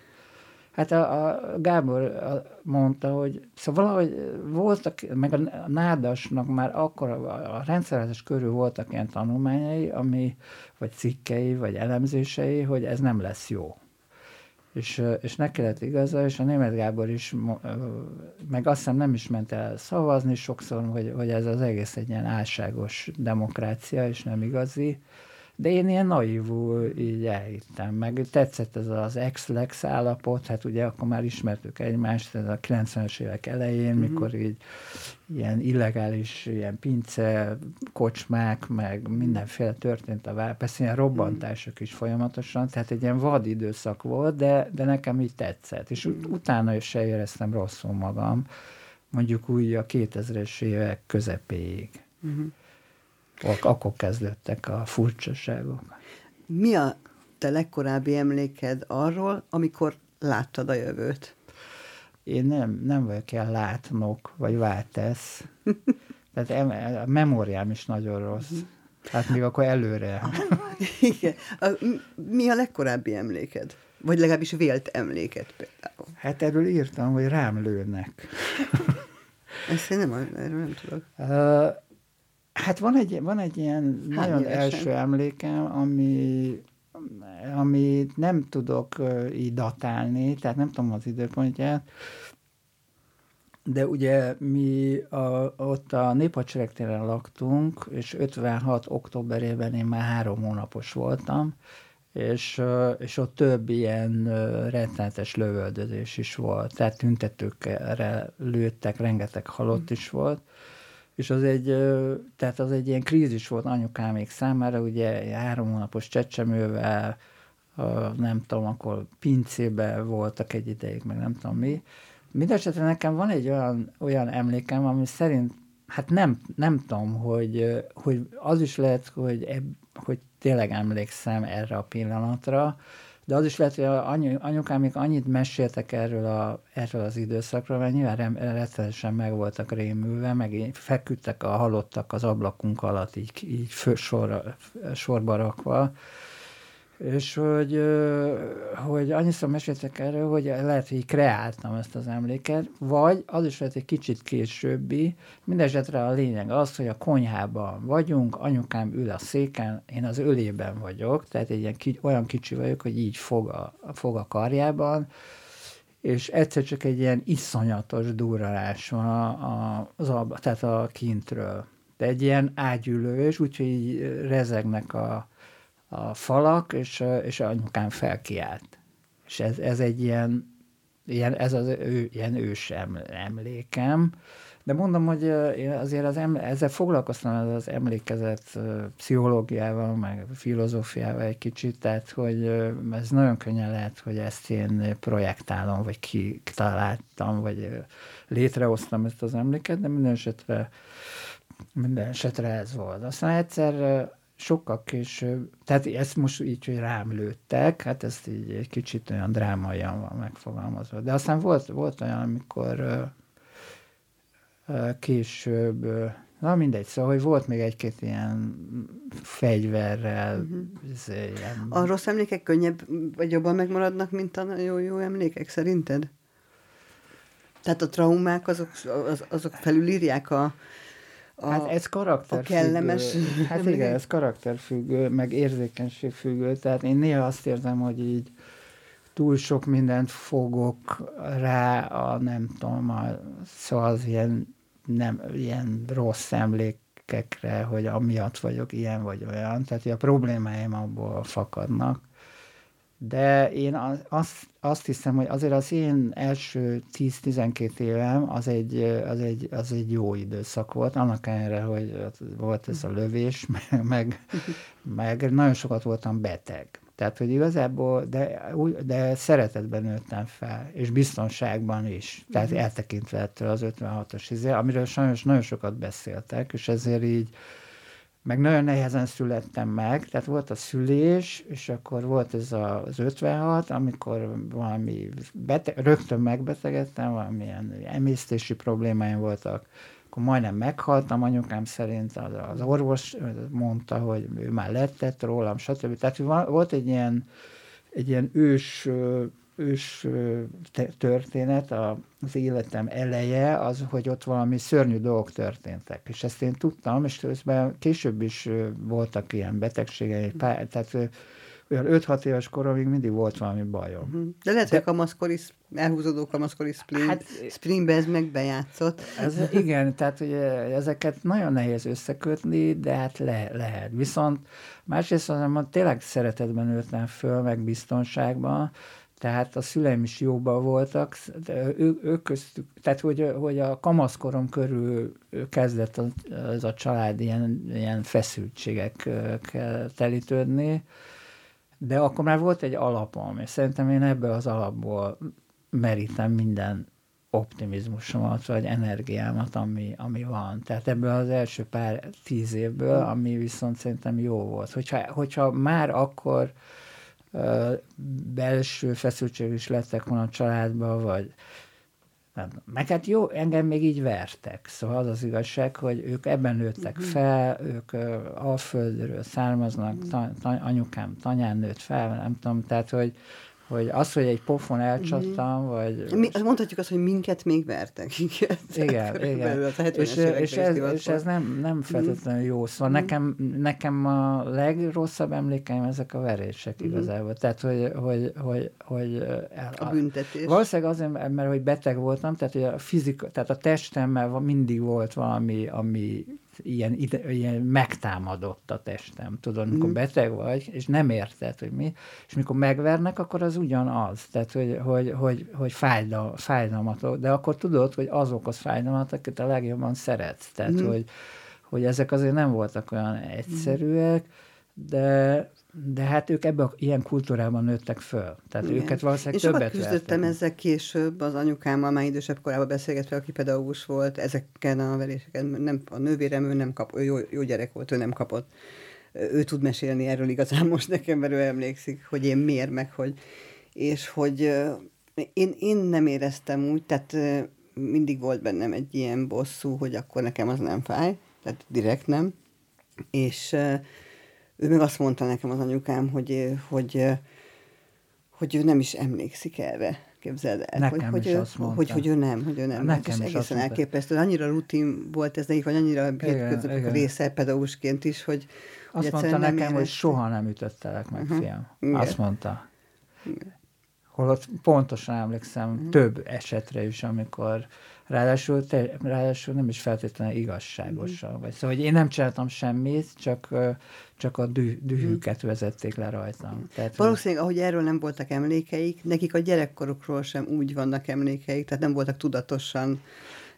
Hát a, a Gábor mondta, hogy szóval valahogy voltak, meg a Nádasnak már akkor a, a rendszerezés körül voltak ilyen tanulmányai, ami, vagy cikkei, vagy elemzései, hogy ez nem lesz jó. És, és neki lett igaza, és a német Gábor is, meg azt hiszem nem is ment el szavazni sokszor, hogy, hogy ez az egész egy ilyen álságos demokrácia, és nem igazi. De én ilyen naívul így elhittem, meg tetszett ez az ex-lex állapot, hát ugye akkor már ismertük egymást, ez a 90-es évek elején, mm-hmm. mikor így ilyen illegális, ilyen pince, kocsmák, meg mindenféle történt a vár, persze ilyen robbantások is folyamatosan, tehát egy ilyen vad időszak volt, de, de nekem így tetszett, és ut- utána is se éreztem rosszul magam, mondjuk úgy a 2000-es évek közepéig. Mm-hmm. Akkor kezdődtek a furcsaságok. Mi a te legkorábbi emléked arról, amikor láttad a jövőt? Én nem, nem vagyok ilyen látnok, vagy váltesz. *laughs* Tehát a memóriám is nagyon rossz. Hát még akkor előre. *laughs* Igen. A, mi a legkorábbi emléked? Vagy legalábbis vélt emléked például? Hát erről írtam, hogy rám lőnek. Ezt én nem, erről nem tudok. Hát van egy, van egy ilyen Hány nagyon évesen? első emlékem, ami amit nem tudok így datálni, tehát nem tudom az időpontját, de ugye mi a, ott a Néphadseregtéren laktunk, és 56. októberében én már három hónapos voltam, és, és ott több ilyen rettenetes lövöldözés is volt, tehát tüntetőkre lőttek, rengeteg halott is volt, és az egy, tehát az egy ilyen krízis volt anyukámék számára, ugye három hónapos csecsemővel, nem tudom, akkor pincébe voltak egy ideig, meg nem tudom mi. Mindenesetre nekem van egy olyan, olyan emlékem, ami szerint, hát nem, nem tudom, hogy, hogy az is lehet, hogy, ebb, hogy tényleg emlékszem erre a pillanatra, de az is lehet, hogy anyu, anyukám még annyit meséltek erről, a, erről az időszakról, mert nyilván rettenetesen meg voltak rémülve, meg feküdtek a halottak az ablakunk alatt, így, így fő, sor, sorba rakva, és hogy, hogy annyiszor meséltek erről, hogy lehet, hogy kreáltam ezt az emléket, vagy az is lehet egy kicsit későbbi, mindesetre a lényeg az, hogy a konyhában vagyunk, anyukám ül a széken, én az ölében vagyok, tehát egy ilyen, olyan kicsi vagyok, hogy így fog a, fog a karjában, és egyszer csak egy ilyen iszonyatos durralás van a, a, az abba, tehát a kintről. De egy ilyen ágyülős, úgyhogy így rezegnek a, a falak, és, és anyukám felkiált. És ez, ez egy ilyen, ilyen, ez az ő, ilyen ős emlékem. De mondom, hogy én azért az eml- ezzel foglalkoztam az emlékezet pszichológiával, meg filozófiával egy kicsit, tehát hogy ez nagyon könnyen lehet, hogy ezt én projektálom, vagy kitaláltam, vagy létrehoztam ezt az emléket, de minden esetre, minden esetre ez volt. Aztán egyszer sokkal később, tehát ezt most így, hogy rám lőttek, hát ezt így egy kicsit olyan drámaian van megfogalmazva. De aztán volt, volt olyan, amikor később, na mindegy, szóval, hogy volt még egy-két ilyen fegyverrel. Uh-huh. Ilyen... A rossz emlékek könnyebb, vagy jobban megmaradnak, mint a jó-jó emlékek, szerinted? Tehát a traumák azok, az, azok felülírják a, a, hát ez karakterfüggő. A kellemes. *laughs* Hát igen, ez karakterfüggő, meg érzékenységfüggő. Tehát én néha azt érzem, hogy így túl sok mindent fogok rá a nem tudom, a, szóval az ilyen, nem, ilyen rossz emlékekre, hogy amiatt vagyok ilyen vagy olyan. Tehát a problémáim abból fakadnak de én azt, azt hiszem, hogy azért az én első 10-12 évem az egy, az, egy, az egy jó időszak volt, annak ellenére, hogy volt ez a lövés, *laughs* meg, meg, meg nagyon sokat voltam beteg. Tehát, hogy igazából, de, de szeretetben nőttem fel, és biztonságban is. Tehát uh-huh. eltekintve ettől az 56-os izé, amiről sajnos nagyon sokat beszéltek, és ezért így meg nagyon nehezen születtem meg, tehát volt a szülés, és akkor volt ez az 56, amikor valami beteg, rögtön megbetegedtem, valamilyen emésztési problémáim voltak, akkor majdnem meghaltam, anyukám szerint az, az orvos mondta, hogy ő már lettett rólam, stb. Tehát volt egy ilyen, egy ilyen ős ős történet, az életem eleje az, hogy ott valami szörnyű dolgok történtek. És ezt én tudtam, és közben később is voltak ilyen betegségei, tehát olyan 5-6 éves koromig mindig volt valami bajom. Mhm. De lehet, hogy a kamaszkori, elhúzódó kamaszkori spring, hát, springbe ez meg bejátszott. Ez, igen, tehát ugye ezeket nagyon nehéz összekötni, de hát le, lehet. Viszont másrészt azonban tényleg szeretetben nőttem föl, meg biztonságban, tehát a szüleim is jóban voltak, ő, ők köztük, tehát hogy, hogy a kamaszkorom körül kezdett az, a család ilyen, ilyen feszültségekkel telítődni, de akkor már volt egy alapom, és szerintem én ebből az alapból merítem minden optimizmusomat, vagy energiámat, ami, ami van. Tehát ebből az első pár tíz évből, ami viszont szerintem jó volt. Hogyha, hogyha már akkor belső feszültség is lettek volna a családban, vagy nem. Meg hát jó, engem még így vertek. Szóval az az igazság, hogy ők ebben nőttek uh-huh. fel, ők uh, Alföldről származnak, ta, ta, anyukám tanyán nőtt fel, nem tudom, tehát, hogy, hogy az, hogy egy pofon elcsattam, mm. vagy... Mi, mondhatjuk azt, hogy minket még vertek. *laughs* Igen, igen. igen. És, és, ez, és ez nem, nem feltétlenül jó. Szóval mm. nekem, nekem a legrosszabb emlékeim ezek a verések mm. igazából. Tehát, hogy, hogy, hogy, hogy el, a büntetés. Valószínűleg azért, mert hogy beteg voltam, tehát hogy a fizika, tehát a testemmel mindig volt valami, ami ilyen, ide, ilyen megtámadott a testem, tudod, mikor mm. beteg vagy, és nem érted, hogy mi, és mikor megvernek, akkor az ugyanaz, tehát, hogy, hogy, hogy, hogy fájdal, fájdalmat, de akkor tudod, hogy azok az fájdalmat, akiket a legjobban szeretsz, tehát, mm. hogy, hogy ezek azért nem voltak olyan egyszerűek, de de hát ők ebben ilyen kultúrában nőttek föl. Tehát Igen. őket valószínűleg Én többet küzdöttem vertek. ezzel később az anyukámmal, már idősebb korában beszélgetve, aki pedagógus volt, ezeken a veréseken, nem, a nővérem, ő nem kap, ő jó, jó gyerek volt, ő nem kapott. Ő tud mesélni erről igazán most nekem, mert ő emlékszik, hogy én miért, meg hogy, és hogy én, én nem éreztem úgy, tehát mindig volt bennem egy ilyen bosszú, hogy akkor nekem az nem fáj, tehát direkt nem, és ő meg azt mondta nekem az anyukám, hogy, hogy, hogy ő nem is emlékszik erre. Képzeld el. Nekem hogy, is hogy, mondta. Hogy, hogy ő nem, hogy ő nem. Nekem és egészen elképesztő. Annyira rutin volt ez nekik, vagy annyira hétköznapi része pedagógusként is, hogy Azt hogy mondta nekem, érezték. hogy soha nem ütöttelek meg, uh-huh. fiam. Igen. Azt mondta. Igen. Holott pontosan emlékszem uh-huh. több esetre is, amikor ráadásul, te, ráadásul nem is feltétlenül igazságosan. Mm. Vagy. Szóval, hogy én nem csináltam semmit, csak, csak a düh, dühüket mm. vezették le rajtam. Tehát, Valószínűleg, ahogy erről nem voltak emlékeik, nekik a gyerekkorukról sem úgy vannak emlékeik, tehát nem voltak tudatosan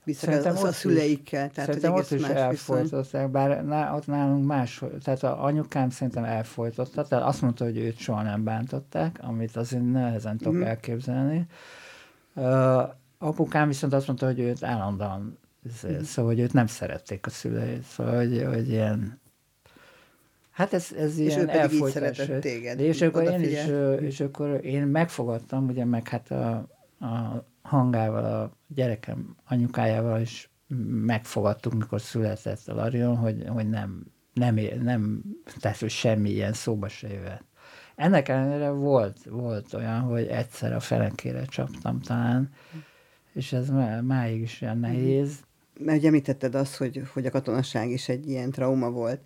vissza a, a szüleikkel. Tehát, szerintem ott is elfolytották, bár ná, ott nálunk más, tehát a anyukám szerintem elfolytotta, tehát azt mondta, hogy őt soha nem bántották, amit azért nehezen tudok mm. elképzelni. Uh, Apukám viszont azt mondta, hogy őt állandóan, mm. szóval, hogy őt nem szerették a szülei, szóval, hogy, hogy ilyen Hát ez, ez és ilyen elfolytás. téged. És akkor, én is, és akkor én megfogadtam, ugye meg hát a, a hangával, a gyerekem anyukájával is megfogadtuk, mikor született a Larion, hogy, hogy nem, nem, nem, tehát hogy semmi ilyen szóba se jövet. Ennek ellenére volt, volt olyan, hogy egyszer a felenkére csaptam talán, és ez máig is olyan mhm. nehéz. Mert ugye említetted azt, hogy, hogy a katonasság is egy ilyen trauma volt,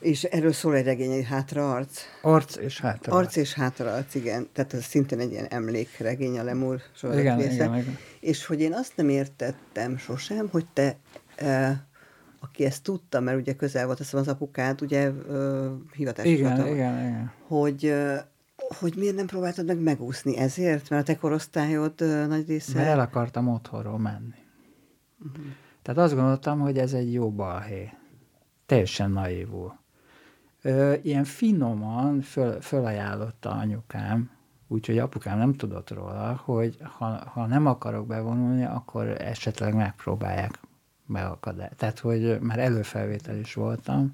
és erről szól egy regény, egy hátraarc. Arc és hátraarc. Arc és hátraarc, igen. Tehát ez szintén egy ilyen emlékregény, a Lemur igen, része. Igen, igen. És hogy én azt nem értettem sosem, hogy te, eh, aki ezt tudta, mert ugye közel volt, azt az apukád, ugye eh, hivatásos igen, igen, igen. hogy eh, hogy miért nem próbáltad meg megúszni ezért? Mert a te korosztályod uh, nagy része... Mert el akartam otthonról menni. Uh-huh. Tehát azt gondoltam, hogy ez egy jó balhé. Teljesen naívul. Ö, ilyen finoman föl, fölajánlotta anyukám, úgyhogy apukám nem tudott róla, hogy ha, ha nem akarok bevonulni, akkor esetleg megpróbálják beakadályozni. Tehát, hogy már előfelvétel is voltam,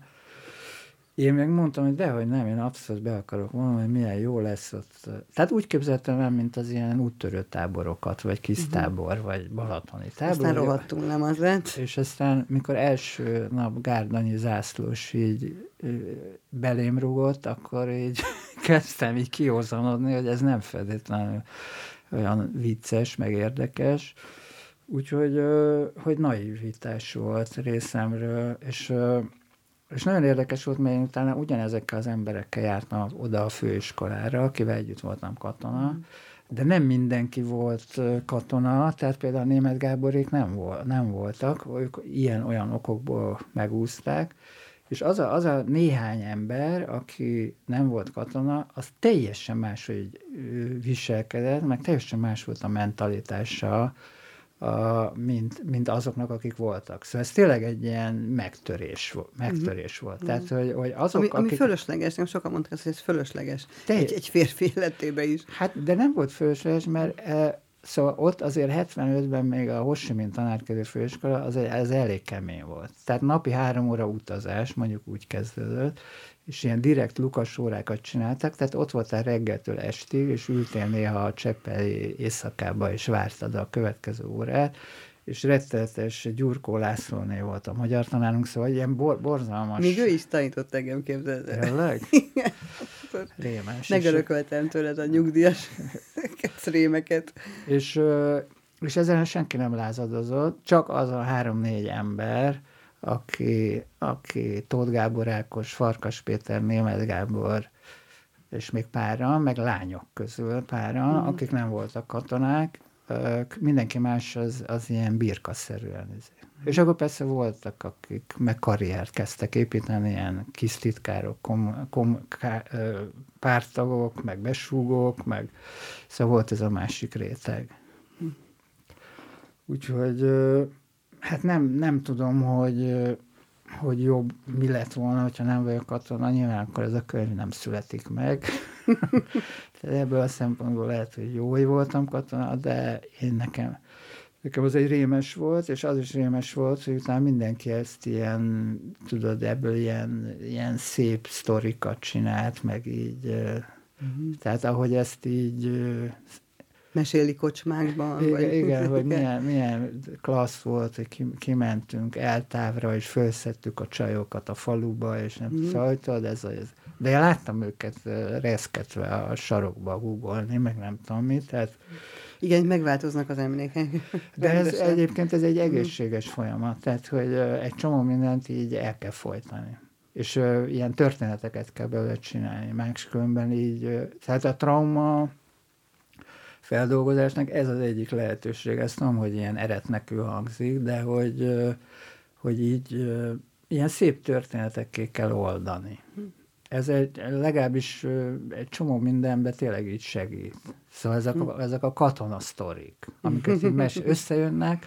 én meg mondtam, hogy dehogy nem, én abszolút be akarok mondani, hogy milyen jó lesz ott. Tehát úgy képzeltem el, mint az ilyen úttörő táborokat, vagy kis uh-huh. tábor, vagy balatoni tábor. Aztán rohadtunk, nem az lett? És aztán, mikor első nap Gárdanyi zászlós így belém rúgott, akkor így *laughs* kezdtem így kihozanodni, hogy ez nem feltétlenül olyan vicces, meg érdekes. Úgyhogy hogy naivitás volt részemről, és és nagyon érdekes volt, mert én utána ugyanezekkel az emberekkel jártam oda a főiskolára, akivel együtt voltam katona, mm. de nem mindenki volt katona, tehát például a német Gáborék nem, volt, nem voltak, ők ilyen-olyan okokból megúzták, és az a, az a néhány ember, aki nem volt katona, az teljesen máshogy viselkedett, meg teljesen más volt a mentalitása, a, mint, mint azoknak, akik voltak. Szóval ez tényleg egy ilyen megtörés, megtörés volt. Mm. Tehát, hogy, hogy azok, ami, ami akik... fölösleges, nem sokan mondták hogy ez fölösleges. Te... Egy, egy férfi életében is. Hát, de nem volt fölösleges, mert e, Szóval ott azért 75-ben még a Hosimin tanárkedő főiskola az, az elég kemény volt. Tehát napi három óra utazás, mondjuk úgy kezdődött, és ilyen direkt lukas órákat csináltak, tehát ott voltál reggeltől estig, és ültél néha a Cseppeli éjszakába, és vártad a következő órát, és rettenetes Gyurkó Lászlóné volt a magyar tanárunk, szóval ilyen bor- borzalmas. Még ő is tanított engem, képzeld el. Tényleg? *laughs* rémes. megörököltem tőled a nyugdíjas *laughs* rémeket. És, és ezen senki nem lázadozott, csak az a három-négy ember, aki, aki Tóth Gábor Ákos, Farkas Péter, Német Gábor, és még páran, meg lányok közül páran, mm. akik nem voltak katonák, mindenki más az, az ilyen birkaszerűen. Izé. És akkor persze voltak, akik meg karriert kezdtek építeni, ilyen kis titkárok, kom, kom, ká, pártagok, meg besúgók, meg szóval volt ez a másik réteg. Úgyhogy hát nem, nem tudom, hogy, hogy jobb mi lett volna, hogyha nem vagyok katona, nyilván akkor ez a könyv nem születik meg. *laughs* Tehát ebből a szempontból lehet, hogy jó, hogy voltam katona, de én nekem Nekem az egy rémes volt, és az is rémes volt, hogy utána mindenki ezt ilyen, tudod, ebből ilyen, ilyen szép sztorikat csinált, meg így, uh-huh. tehát ahogy ezt így Meséli kocsmákban. Igen, vagy, igen hogy milyen, milyen klassz volt, hogy kimentünk eltávra, és felszettük a csajokat a faluba, és nem mm. szóval, ez, ez. De én láttam őket reszketve a sarokba googolni, meg nem tudom mit, tehát igen, megváltoznak az emlékek. De ez egyébként ez egy mhm. egészséges folyamat, tehát hogy egy csomó mindent így el kell folytani. És uh, ilyen történeteket kell belőle csinálni, máskülönben így, tehát a trauma feldolgozásnak ez az egyik lehetőség. Ezt tudom, hogy ilyen eretnekű hangzik, de hogy, hogy így ilyen szép történetekké kell oldani. Ez egy, legalábbis egy csomó mindenben tényleg így segít. Szóval ezek a, ezek a katonasztorik, amiket így mes- összejönnek,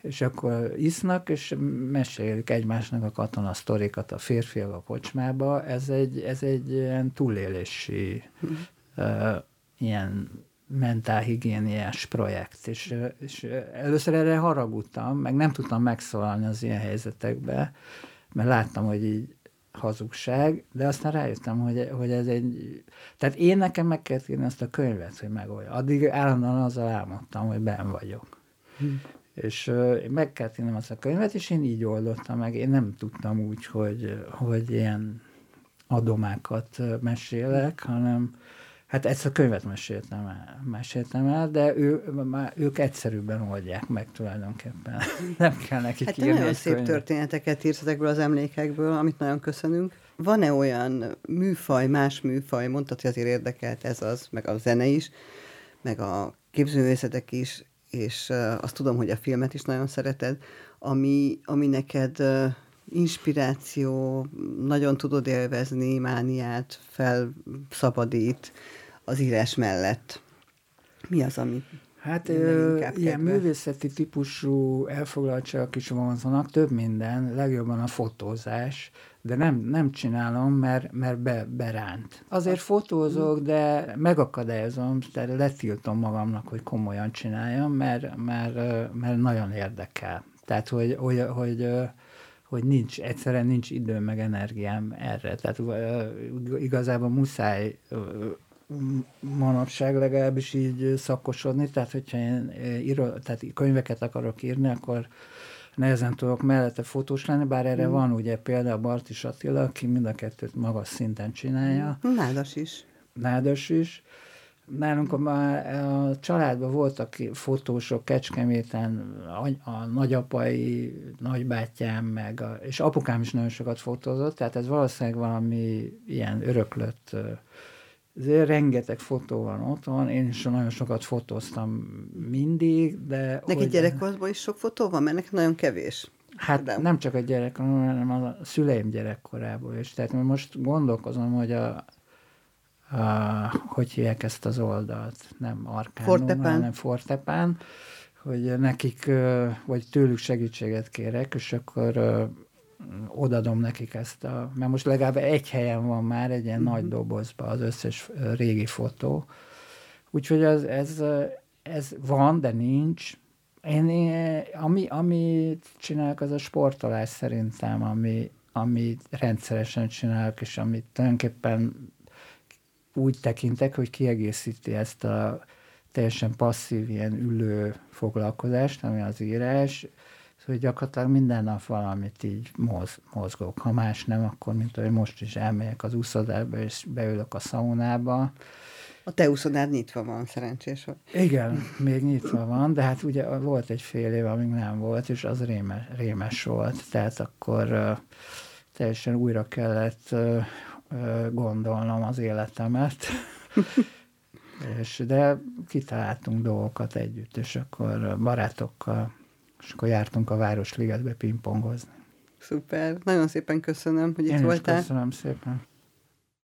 és akkor isznak, és mesélik egymásnak a katonasztorikat a férfiak a kocsmába. Ez egy, ez egy ilyen túlélési uh, ilyen mentálhigiéniás projekt, és, és először erre haragudtam, meg nem tudtam megszólalni az ilyen helyzetekbe, mert láttam, hogy így hazugság, de aztán rájöttem, hogy, hogy ez egy... Tehát én nekem meg kellett írni ezt a könyvet, hogy megoldja. Addig állandóan azzal álmodtam, hogy ben vagyok. Hm. És uh, meg kellett írnom azt a könyvet, és én így oldottam meg. Én nem tudtam úgy, hogy, hogy ilyen adomákat mesélek, hanem Hát ezt a könyvet meséltem el, meséltem el de ő, már ők egyszerűbben oldják meg tulajdonképpen. *laughs* Nem kell nekik hát írni nagyon szép könyvet. történeteket írsz ezekből az emlékekből, amit nagyon köszönünk. Van-e olyan műfaj, más műfaj, mondtad, hogy azért érdekelt ez az, meg a zene is, meg a képzőművészetek is, és azt tudom, hogy a filmet is nagyon szereted, ami, ami neked inspiráció, nagyon tudod élvezni, mániát felszabadít, az írás mellett? Mi az, ami Hát ö, ilyen kedve? művészeti típusú elfoglaltságok is vonzanak, több minden, legjobban a fotózás, de nem, nem csinálom, mert, mert be, beránt. Azért fotózok, de megakadályozom, tehát letiltom magamnak, hogy komolyan csináljam, mert, mert, mert nagyon érdekel. Tehát, hogy, hogy, hogy, hogy nincs, egyszerűen nincs időm meg energiám erre. Tehát igazából muszáj manapság legalábbis így szakosodni, tehát hogyha én író, tehát könyveket akarok írni, akkor nehezen tudok mellette fotós lenni, bár erre mm. van ugye például Bartis Attila, aki mind a kettőt magas szinten csinálja. Nádas is. Nádas is. Nálunk a, a családban voltak fotósok Kecskeméten, a, a nagyapai, nagybátyám, meg a, és apukám is nagyon sokat fotózott, tehát ez valószínűleg valami ilyen öröklött ezért rengeteg fotó van otthon, én is nagyon sokat fotóztam mindig, de... Neki gyerekkorban is sok fotó van, mert nekem nagyon kevés. Hát de. nem csak a gyerek, hanem a szüleim gyerekkorából is. Tehát most gondolkozom, hogy a, a hogy hívják ezt az oldalt, nem Arkánum, Fortepán. hanem Fortepán, hogy nekik, vagy tőlük segítséget kérek, és akkor odadom nekik ezt a, mert most legalább egy helyen van már egy ilyen uh-huh. nagy dobozban az összes régi fotó. Úgyhogy ez, ez, ez van, de nincs. Én, én ami, amit csinálok, az a sportolás szerintem, ami, amit rendszeresen csinálok, és amit tulajdonképpen úgy tekintek, hogy kiegészíti ezt a teljesen passzív, ilyen ülő foglalkozást, ami az írás, Szóval gyakorlatilag minden nap valamit így moz, mozgok. Ha más nem, akkor mint hogy most is elmegyek az úszodába, és beülök a szaunába. A te úszodád nyitva van, szerencsés vagy. Igen, még nyitva van, de hát ugye volt egy fél év, amíg nem volt, és az rémes, rémes volt. Tehát akkor uh, teljesen újra kellett uh, gondolnom az életemet. *laughs* és, de kitaláltunk dolgokat együtt, és akkor barátokkal és akkor jártunk a Városligetbe pingpongozni. Szuper. Nagyon szépen köszönöm, hogy Én itt voltál. köszönöm szépen.